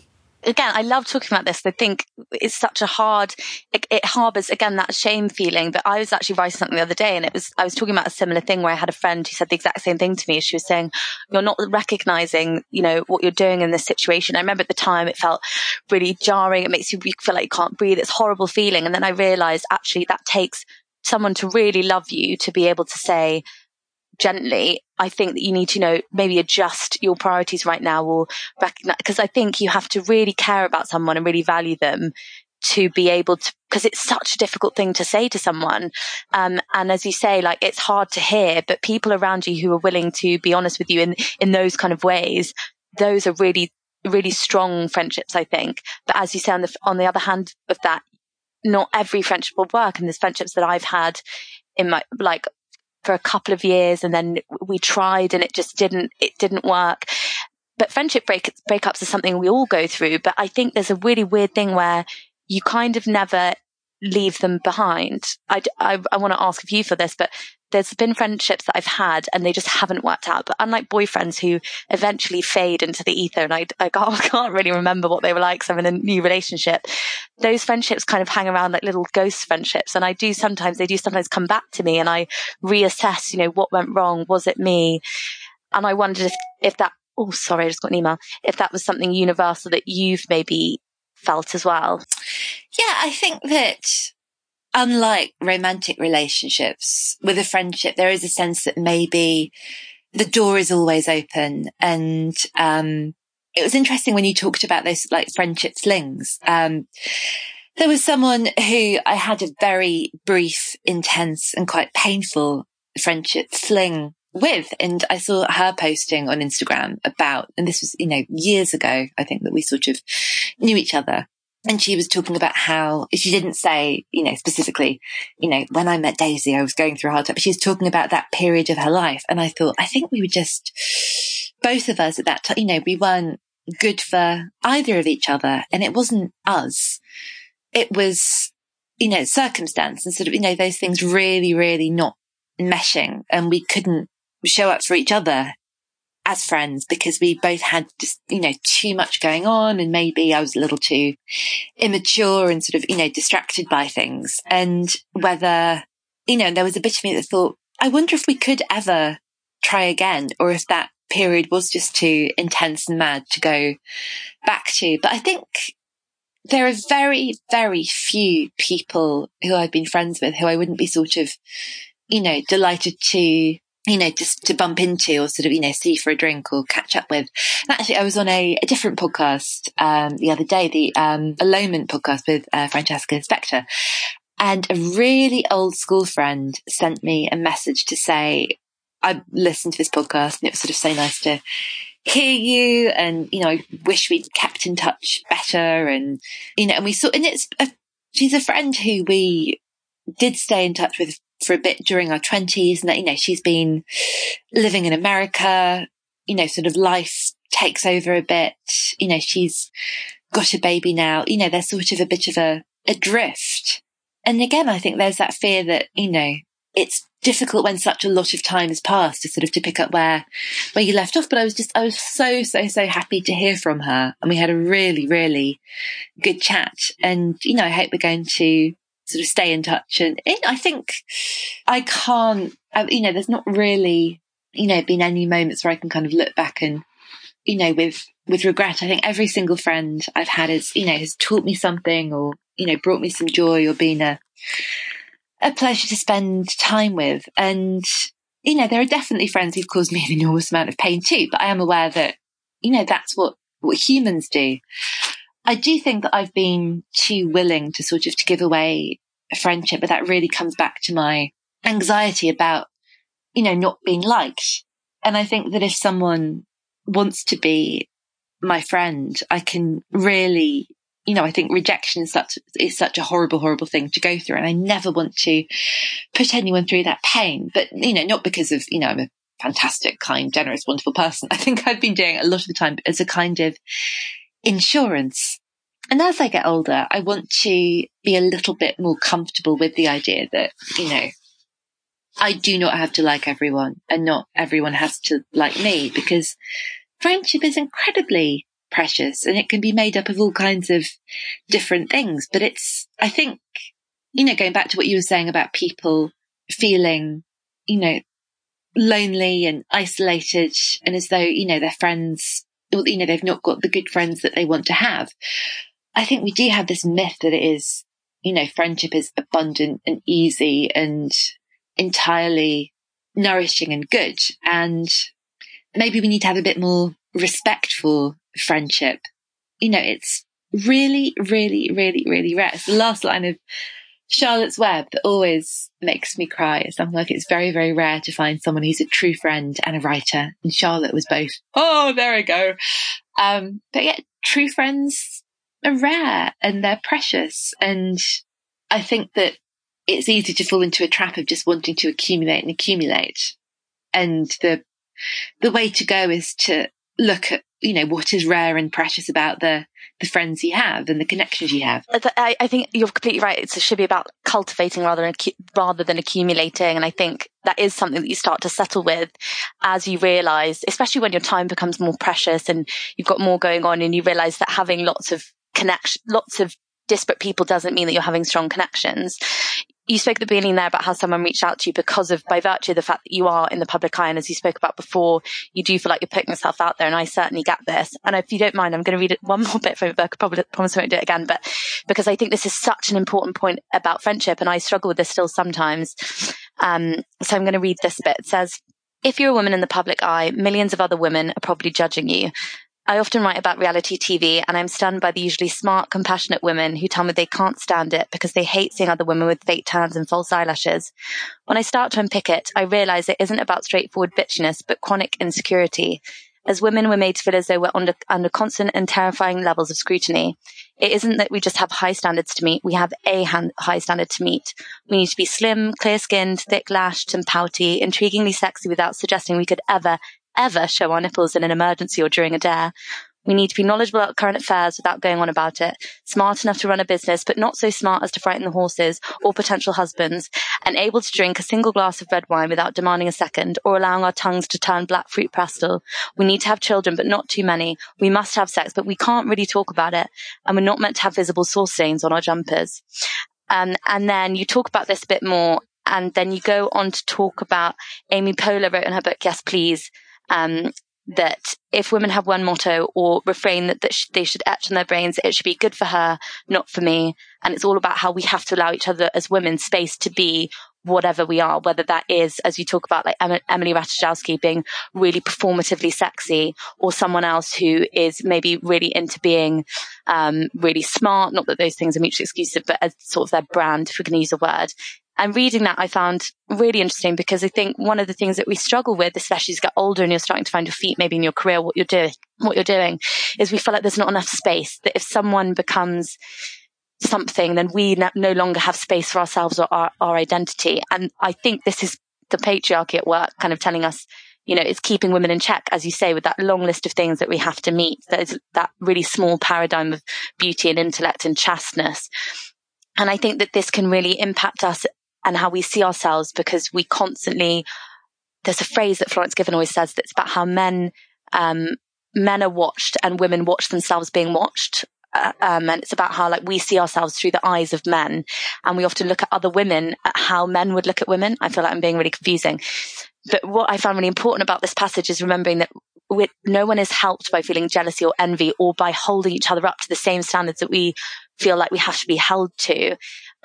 again, I love talking about this. I think it's such a hard, it, it, harbors again that shame feeling. But I was actually writing something the other day and it was, I was talking about a similar thing where I had a friend who said the exact same thing to me. She was saying, you're not recognizing, you know, what you're doing in this situation. I remember at the time it felt really jarring. It makes you feel like you can't breathe. It's horrible feeling. And then I realized actually that takes someone to really love you to be able to say, gently, I think that you need to know maybe adjust your priorities right now or recognize because I think you have to really care about someone and really value them to be able to because it's such a difficult thing to say to someone. Um, and as you say like it's hard to hear but people around you who are willing to be honest with you in in those kind of ways those are really really strong friendships i think. But as you say on the on the other hand of that not every friendship will work and there's friendships that i've had in my like for a couple of years and then we tried and it just didn't, it didn't work. But friendship break, breakups are something we all go through. But I think there's a really weird thing where you kind of never leave them behind. I, I, I want to ask you for this, but there's been friendships that I've had and they just haven't worked out. But unlike boyfriends who eventually fade into the ether, and I, I can't, really remember what they were like, so I'm in a new relationship. Those friendships kind of hang around like little ghost friendships. And I do sometimes, they do sometimes come back to me and I reassess, you know, what went wrong? Was it me? And I wondered if, if that, oh, sorry, I just got an email. If that was something universal that you've maybe felt as well. Yeah, I think that unlike romantic relationships, with a friendship, there is a sense that maybe the door is always open. And, um, it was interesting when you talked about those like friendship flings. Um, there was someone who I had a very brief, intense and quite painful friendship fling with. And I saw her posting on Instagram about, and this was, you know, years ago, I think that we sort of knew each other and she was talking about how she didn't say, you know, specifically, you know, when I met Daisy, I was going through a hard time, but she was talking about that period of her life. And I thought, I think we were just both of us at that time, you know, we weren't good for either of each other. And it wasn't us. It was, you know, circumstance and sort of, you know, those things really, really not meshing and we couldn't show up for each other as friends because we both had just, you know, too much going on and maybe I was a little too immature and sort of, you know, distracted by things and whether, you know, there was a bit of me that thought, I wonder if we could ever try again or if that period was just too intense and mad to go back to. But I think there are very, very few people who I've been friends with who I wouldn't be sort of, you know, delighted to, you know, just to bump into or sort of, you know, see for a drink or catch up with. And actually, I was on a, a different podcast um, the other day, the um, Alonement podcast with uh, Francesca Specter. And a really old school friend sent me a message to say, I listened to this podcast and it was sort of so nice to hear you. And, you know, I wish we'd kept in touch better. And, you know, and we saw, and it's, a, she's a friend who we did stay in touch with for a bit during our twenties. And that, you know, she's been living in America, you know, sort of life takes over a bit. You know, she's got a baby now. You know, there's sort of a bit of a, a drift. And again, I think there's that fear that, you know, it's difficult when such a lot of time has passed to sort of to pick up where where you left off. But I was just I was so so so happy to hear from her, and we had a really really good chat. And you know, I hope we're going to sort of stay in touch. And it, I think I can't, uh, you know, there's not really you know been any moments where I can kind of look back and you know with with regret. I think every single friend I've had is you know has taught me something or you know brought me some joy or been a a pleasure to spend time with. And, you know, there are definitely friends who've caused me an enormous amount of pain too, but I am aware that, you know, that's what, what humans do. I do think that I've been too willing to sort of to give away a friendship, but that really comes back to my anxiety about, you know, not being liked. And I think that if someone wants to be my friend, I can really you know, I think rejection is such, is such a horrible, horrible thing to go through. And I never want to put anyone through that pain, but, you know, not because of, you know, I'm a fantastic, kind, generous, wonderful person. I think I've been doing a lot of the time as a kind of insurance. And as I get older, I want to be a little bit more comfortable with the idea that, you know, I do not have to like everyone and not everyone has to like me because friendship is incredibly precious and it can be made up of all kinds of different things. But it's, I think, you know, going back to what you were saying about people feeling, you know, lonely and isolated and as though, you know, their friends, you know, they've not got the good friends that they want to have. I think we do have this myth that it is, you know, friendship is abundant and easy and entirely nourishing and good. And maybe we need to have a bit more respect for friendship. You know, it's really, really, really, really rare. It's the last line of Charlotte's Web that always makes me cry. It's something like it's very, very rare to find someone who's a true friend and a writer. And Charlotte was both. Oh, there we go. Um, but yeah, true friends are rare and they're precious. And I think that it's easy to fall into a trap of just wanting to accumulate and accumulate. And the, the way to go is to look at you know what is rare and precious about the the friends you have and the connections you have. I, I think you're completely right. It should be about cultivating rather than rather than accumulating, and I think that is something that you start to settle with as you realize, especially when your time becomes more precious and you've got more going on, and you realize that having lots of connection, lots of disparate people doesn't mean that you're having strong connections. You spoke at the beginning there about how someone reached out to you because of by virtue of the fact that you are in the public eye and as you spoke about before you do feel like you're putting yourself out there and i certainly get this. And if you don't mind i'm going to read one more bit from your book i probably promise i won't do it again but because i think this is such an important point about friendship and i struggle with this still sometimes. Um, so i'm going to read this bit. It says if you're a woman in the public eye, millions of other women are probably judging you. I often write about reality TV and I'm stunned by the usually smart, compassionate women who tell me they can't stand it because they hate seeing other women with fake tans and false eyelashes. When I start to unpick it, I realize it isn't about straightforward bitchiness, but chronic insecurity. As women, we're made to feel as though we're under, under constant and terrifying levels of scrutiny. It isn't that we just have high standards to meet. We have a hand, high standard to meet. We need to be slim, clear skinned, thick lashed and pouty, intriguingly sexy without suggesting we could ever, ever show our nipples in an emergency or during a dare. We need to be knowledgeable about current affairs without going on about it, smart enough to run a business, but not so smart as to frighten the horses or potential husbands, and able to drink a single glass of red wine without demanding a second or allowing our tongues to turn black fruit pastille. We need to have children, but not too many. We must have sex, but we can't really talk about it. And we're not meant to have visible sauce stains on our jumpers. Um, and then you talk about this a bit more and then you go on to talk about Amy Poehler wrote in her book, Yes, Please, um, that if women have one motto or refrain that, that sh- they should etch on their brains, it should be good for her, not for me. And it's all about how we have to allow each other as women space to be whatever we are, whether that is, as you talk about, like em- Emily Ratajkowski being really performatively sexy or someone else who is maybe really into being, um, really smart. Not that those things are mutually exclusive, but as sort of their brand, if we can use a word. And reading that I found really interesting because I think one of the things that we struggle with, especially as you get older and you're starting to find your feet maybe in your career, what you're doing, what you're doing is we feel like there's not enough space that if someone becomes something, then we no longer have space for ourselves or our, our identity. And I think this is the patriarchy at work kind of telling us, you know, it's keeping women in check, as you say, with that long list of things that we have to meet. There's that really small paradigm of beauty and intellect and chasteness. And I think that this can really impact us and how we see ourselves because we constantly, there's a phrase that Florence Given always says that's about how men, um, men are watched and women watch themselves being watched. Uh, um, and it's about how like we see ourselves through the eyes of men and we often look at other women at how men would look at women. I feel like I'm being really confusing. But what I found really important about this passage is remembering that no one is helped by feeling jealousy or envy or by holding each other up to the same standards that we feel like we have to be held to.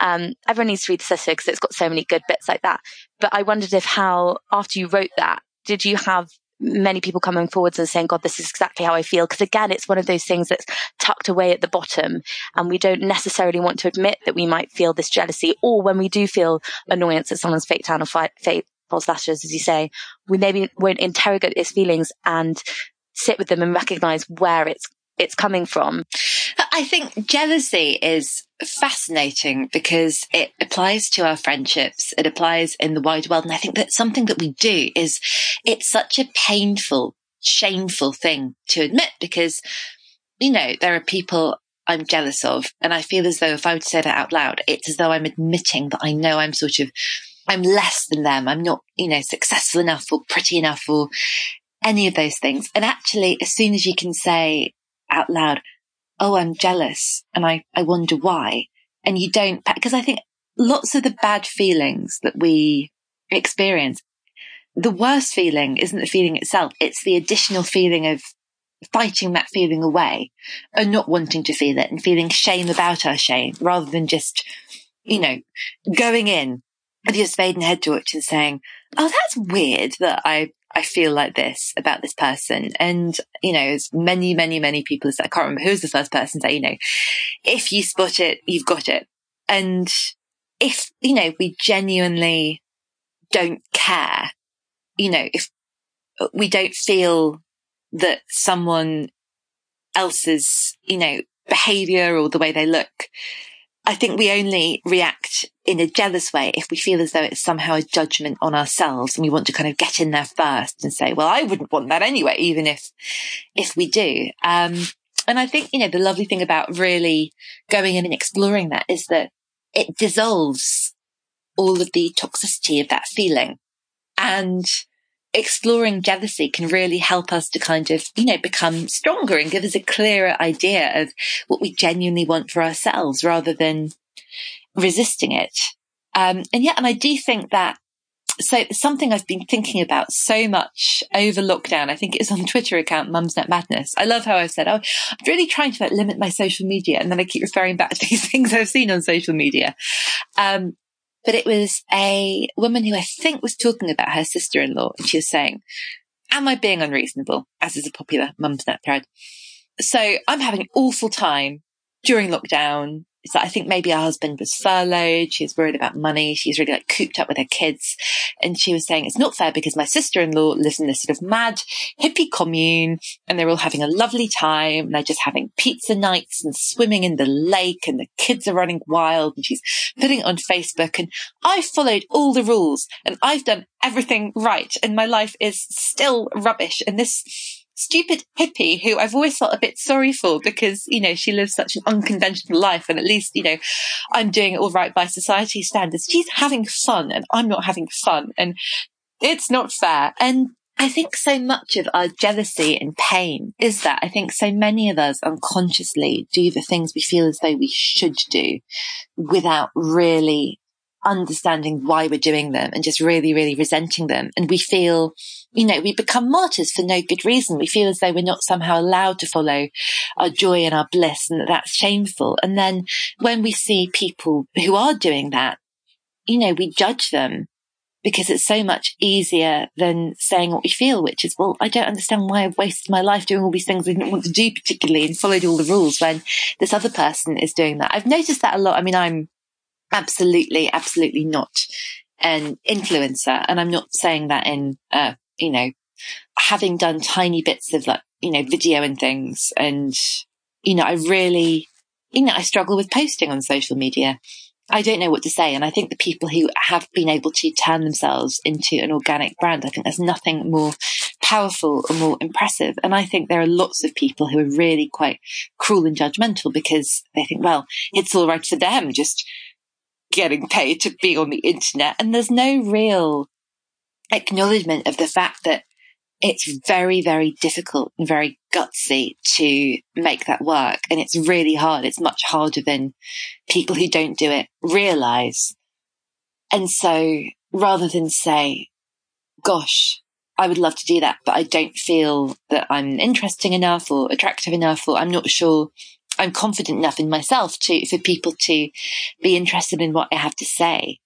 Um, everyone needs to read the Sister because it's got so many good bits like that. But I wondered if how, after you wrote that, did you have many people coming forwards and saying, God, this is exactly how I feel. Because again, it's one of those things that's tucked away at the bottom. And we don't necessarily want to admit that we might feel this jealousy. Or when we do feel annoyance at someone's fake tan or fake false lashes, as you say, we maybe won't interrogate these feelings and sit with them and recognize where it's, it's coming from. I think jealousy is fascinating because it applies to our friendships. It applies in the wide world. And I think that something that we do is it's such a painful, shameful thing to admit because, you know, there are people I'm jealous of. And I feel as though if I would say that out loud, it's as though I'm admitting that I know I'm sort of, I'm less than them. I'm not, you know, successful enough or pretty enough or any of those things. And actually, as soon as you can say out loud, oh, I'm jealous and I, I wonder why. And you don't, because I think lots of the bad feelings that we experience, the worst feeling isn't the feeling itself. It's the additional feeling of fighting that feeling away and not wanting to feel it and feeling shame about our shame rather than just, you know, going in with your spade and head torch and saying, Oh, that's weird that I I feel like this about this person. And, you know, as many, many, many people said, I can't remember who's the first person to say, you know, if you spot it, you've got it. And if, you know, we genuinely don't care, you know, if we don't feel that someone else's, you know, behavior or the way they look I think we only react in a jealous way if we feel as though it's somehow a judgment on ourselves and we want to kind of get in there first and say, well, I wouldn't want that anyway, even if, if we do. Um, and I think, you know, the lovely thing about really going in and exploring that is that it dissolves all of the toxicity of that feeling. And exploring jealousy can really help us to kind of, you know, become stronger and give us a clearer idea of what we genuinely want for ourselves rather than resisting it. Um, and yeah, and I do think that so something I've been thinking about so much over lockdown. I think it's on the Twitter account, Mumsnet Madness. I love how I've said, oh, I'm really trying to like, limit my social media. And then I keep referring back to these things I've seen on social media. Um, but it was a woman who I think was talking about her sister-in-law and she was saying, am I being unreasonable? As is a popular mumsnet thread. So I'm having an awful time during lockdown is I think maybe her husband was furloughed. She was worried about money. She's really like cooped up with her kids. And she was saying it's not fair because my sister-in-law lives in this sort of mad hippie commune and they're all having a lovely time. And they're just having pizza nights and swimming in the lake and the kids are running wild and she's putting it on Facebook. And I followed all the rules and I've done everything right. And my life is still rubbish. And this stupid hippie who I've always felt a bit sorry for because, you know, she lives such an unconventional life and at least, you know, I'm doing it all right by society standards. She's having fun and I'm not having fun and it's not fair. And I think so much of our jealousy and pain is that I think so many of us unconsciously do the things we feel as though we should do without really understanding why we're doing them and just really, really resenting them. And we feel, you know, we become martyrs for no good reason. We feel as though we're not somehow allowed to follow our joy and our bliss and that that's shameful. And then when we see people who are doing that, you know, we judge them because it's so much easier than saying what we feel, which is, well, I don't understand why I've wasted my life doing all these things I didn't want to do particularly and followed all the rules when this other person is doing that. I've noticed that a lot. I mean, I'm absolutely, absolutely not an influencer. And I'm not saying that in, uh, you know, having done tiny bits of like, you know, video and things. And, you know, I really, you know, I struggle with posting on social media. I don't know what to say. And I think the people who have been able to turn themselves into an organic brand, I think there's nothing more powerful or more impressive. And I think there are lots of people who are really quite cruel and judgmental because they think, well, it's all right for them just getting paid to be on the internet. And there's no real acknowledgement of the fact that it's very, very difficult and very gutsy to make that work. And it's really hard. It's much harder than people who don't do it realize. And so rather than say, gosh, I would love to do that, but I don't feel that I'm interesting enough or attractive enough, or I'm not sure I'm confident enough in myself to, for people to be interested in what I have to say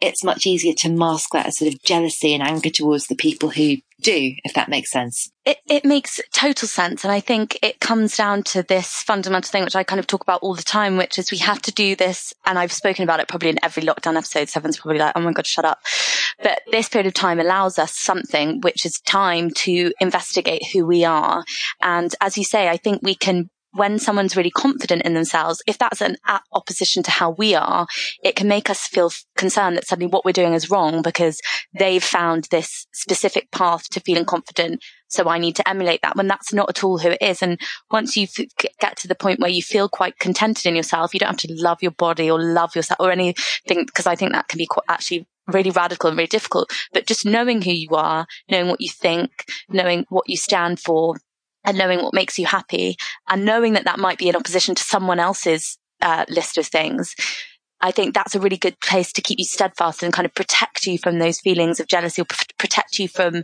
it's much easier to mask that as sort of jealousy and anger towards the people who do, if that makes sense. It, it makes total sense. And I think it comes down to this fundamental thing, which I kind of talk about all the time, which is we have to do this. And I've spoken about it probably in every lockdown episode. Seven's probably like, oh my God, shut up. But this period of time allows us something, which is time to investigate who we are. And as you say, I think we can when someone's really confident in themselves, if that's an opposition to how we are, it can make us feel concerned that suddenly what we're doing is wrong because they've found this specific path to feeling confident. So I need to emulate that when that's not at all who it is. And once you get to the point where you feel quite contented in yourself, you don't have to love your body or love yourself or anything, because I think that can be quite actually really radical and really difficult. But just knowing who you are, knowing what you think, knowing what you stand for, and knowing what makes you happy and knowing that that might be in opposition to someone else's uh, list of things. I think that's a really good place to keep you steadfast and kind of protect you from those feelings of jealousy or protect you from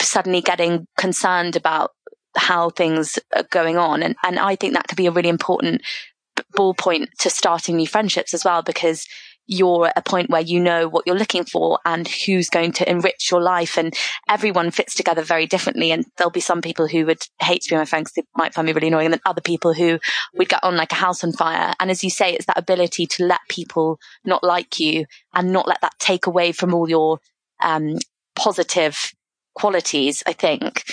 suddenly getting concerned about how things are going on. And, and I think that could be a really important ballpoint to starting new friendships as well, because you're at a point where you know what you're looking for and who's going to enrich your life. And everyone fits together very differently. And there'll be some people who would hate to be my friend because they might find me really annoying. And then other people who would get on like a house on fire. And as you say, it's that ability to let people not like you and not let that take away from all your, um, positive qualities, I think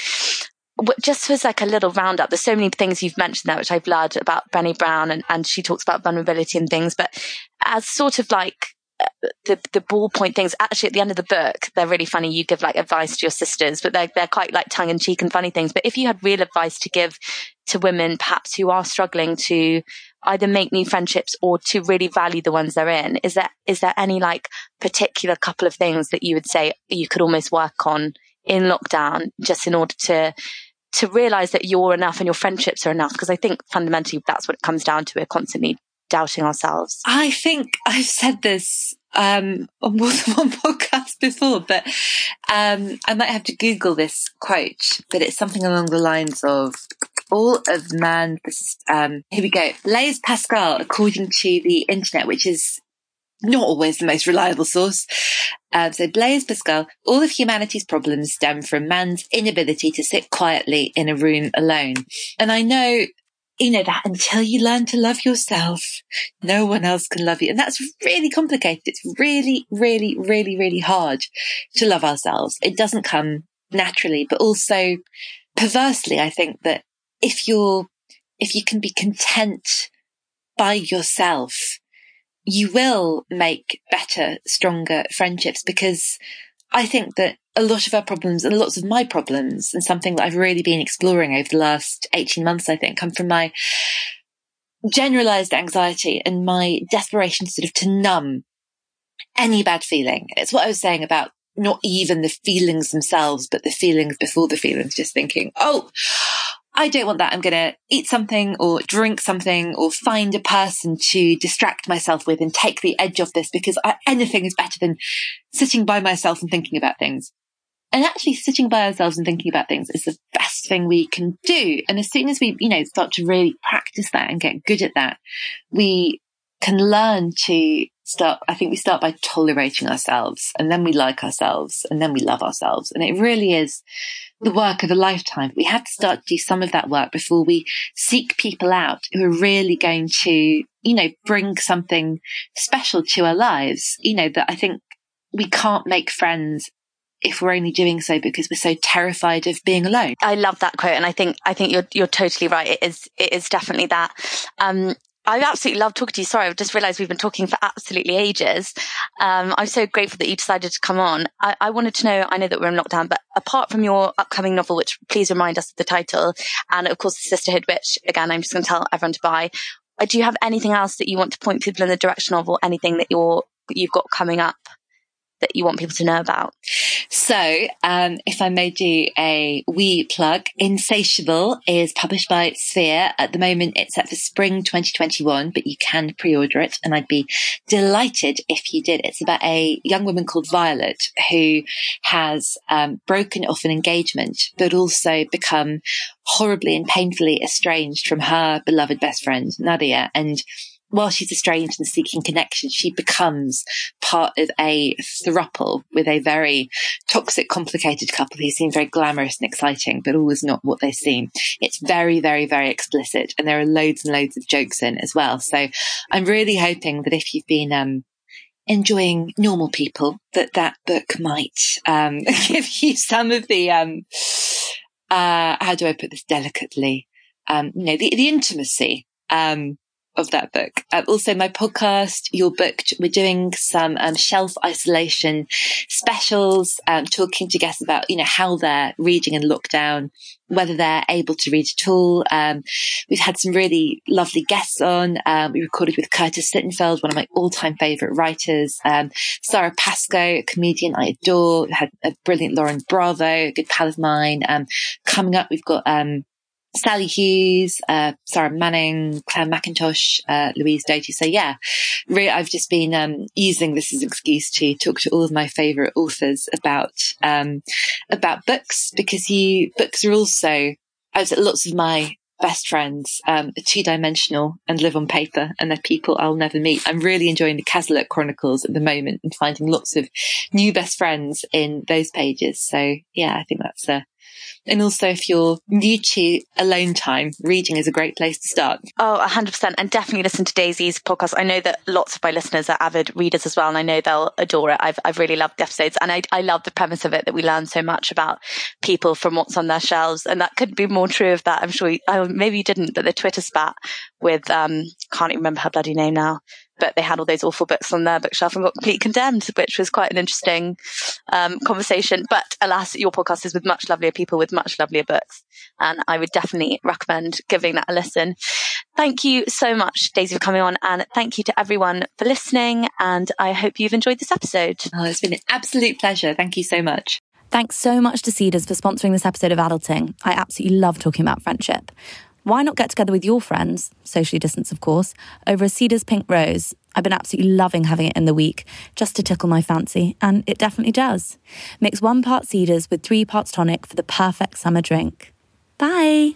just as like a little roundup, there's so many things you've mentioned there, which I've learned about Brené Brown and, and she talks about vulnerability and things, but as sort of like uh, the the ballpoint things. Actually, at the end of the book, they're really funny. You give like advice to your sisters, but they're they're quite like tongue in cheek and funny things. But if you had real advice to give to women, perhaps who are struggling to either make new friendships or to really value the ones they're in, is there is there any like particular couple of things that you would say you could almost work on in lockdown, just in order to to realize that you're enough and your friendships are enough? Because I think fundamentally that's what it comes down to. We're constantly doubting ourselves? I think I've said this um, on more than one podcast before, but um, I might have to Google this quote, but it's something along the lines of all of man, this um, here we go. Blaise Pascal, according to the internet, which is not always the most reliable source. Um, so Blaise Pascal, all of humanity's problems stem from man's inability to sit quietly in a room alone. And I know you know, that until you learn to love yourself, no one else can love you. And that's really complicated. It's really, really, really, really hard to love ourselves. It doesn't come naturally, but also perversely, I think that if you're, if you can be content by yourself, you will make better, stronger friendships because I think that a lot of our problems and lots of my problems and something that I've really been exploring over the last 18 months, I think, come from my generalized anxiety and my desperation sort of to numb any bad feeling. It's what I was saying about not even the feelings themselves, but the feelings before the feelings, just thinking, oh, I don't want that. I'm going to eat something or drink something or find a person to distract myself with and take the edge off this because I, anything is better than sitting by myself and thinking about things. And actually sitting by ourselves and thinking about things is the best thing we can do. And as soon as we, you know, start to really practice that and get good at that, we can learn to start, I think we start by tolerating ourselves and then we like ourselves and then we love ourselves. And it really is the work of a lifetime. We have to start to do some of that work before we seek people out who are really going to, you know, bring something special to our lives. You know, that I think we can't make friends if we're only doing so because we're so terrified of being alone. I love that quote, and I think I think you're you're totally right. It is it is definitely that. Um, I absolutely love talking to you. Sorry, I've just realised we've been talking for absolutely ages. Um, I'm so grateful that you decided to come on. I, I, wanted to know. I know that we're in lockdown, but apart from your upcoming novel, which please remind us of the title, and of course, Sisterhood, which again I'm just going to tell everyone to buy. Uh, do you have anything else that you want to point people in the direction of, or anything that you're you've got coming up? That you want people to know about? So, um, if I may do a wee plug, Insatiable is published by Sphere. At the moment, it's set for spring 2021, but you can pre-order it, and I'd be delighted if you did. It's about a young woman called Violet who has um, broken off an engagement, but also become horribly and painfully estranged from her beloved best friend Nadia, and while she's estranged and seeking connection, she becomes part of a thruple with a very toxic, complicated couple who seem very glamorous and exciting, but always not what they seem. It's very, very, very explicit. And there are loads and loads of jokes in as well. So I'm really hoping that if you've been, um, enjoying normal people, that that book might, um, give you some of the, um, uh, how do I put this delicately? Um, you know, the, the intimacy, um, of that book. Uh, also, my podcast, You're Booked, we're doing some um, shelf isolation specials, um, talking to guests about, you know, how they're reading in lockdown, whether they're able to read at all. Um, we've had some really lovely guests on. Um, we recorded with Curtis Sittenfeld, one of my all-time favorite writers. Um, Sara Pascoe, a comedian I adore. We had a brilliant Lauren Bravo, a good pal of mine. Coming up, we've got, Sali Hughes, uh, Sarra Manning, Clare Mackintosh, uh, Louise Doughty. So yeah, really, I've just been um, using this as an excuse to talk to all of my favourite authors about um, about books because you books are also. I lots of my best friends um, are two dimensional and live on paper, and they're people I'll never meet. I'm really enjoying the Cazalet Chronicles at the moment and finding lots of new best friends in those pages. So yeah, I think that's a and also, if you're new to alone time, reading is a great place to start. Oh, 100%. And definitely listen to Daisy's podcast. I know that lots of my listeners are avid readers as well, and I know they'll adore it. I've, I've really loved the episodes. And I, I love the premise of it that we learn so much about people from what's on their shelves. And that could be more true of that. I'm sure, you, oh, maybe you didn't, but the Twitter spat with, um, can't even remember her bloody name now but they had all those awful books on their bookshelf and got completely condemned, which was quite an interesting um, conversation. But alas, your podcast is with much lovelier people with much lovelier books. And I would definitely recommend giving that a listen. Thank you so much, Daisy, for coming on. And thank you to everyone for listening. And I hope you've enjoyed this episode. Oh, it's been an absolute pleasure. Thank you so much. Thanks so much to Ceder's for sponsoring this episode of Adulting. I absolutely love talking about friendship. Why not get together with your friends, socially distanced, of course, over a Ceder's Pink Rose? I've been absolutely loving having it in the week just to tickle my fancy, and it definitely does. Mix one part Ceder's with three parts tonic for the perfect summer drink. Bye!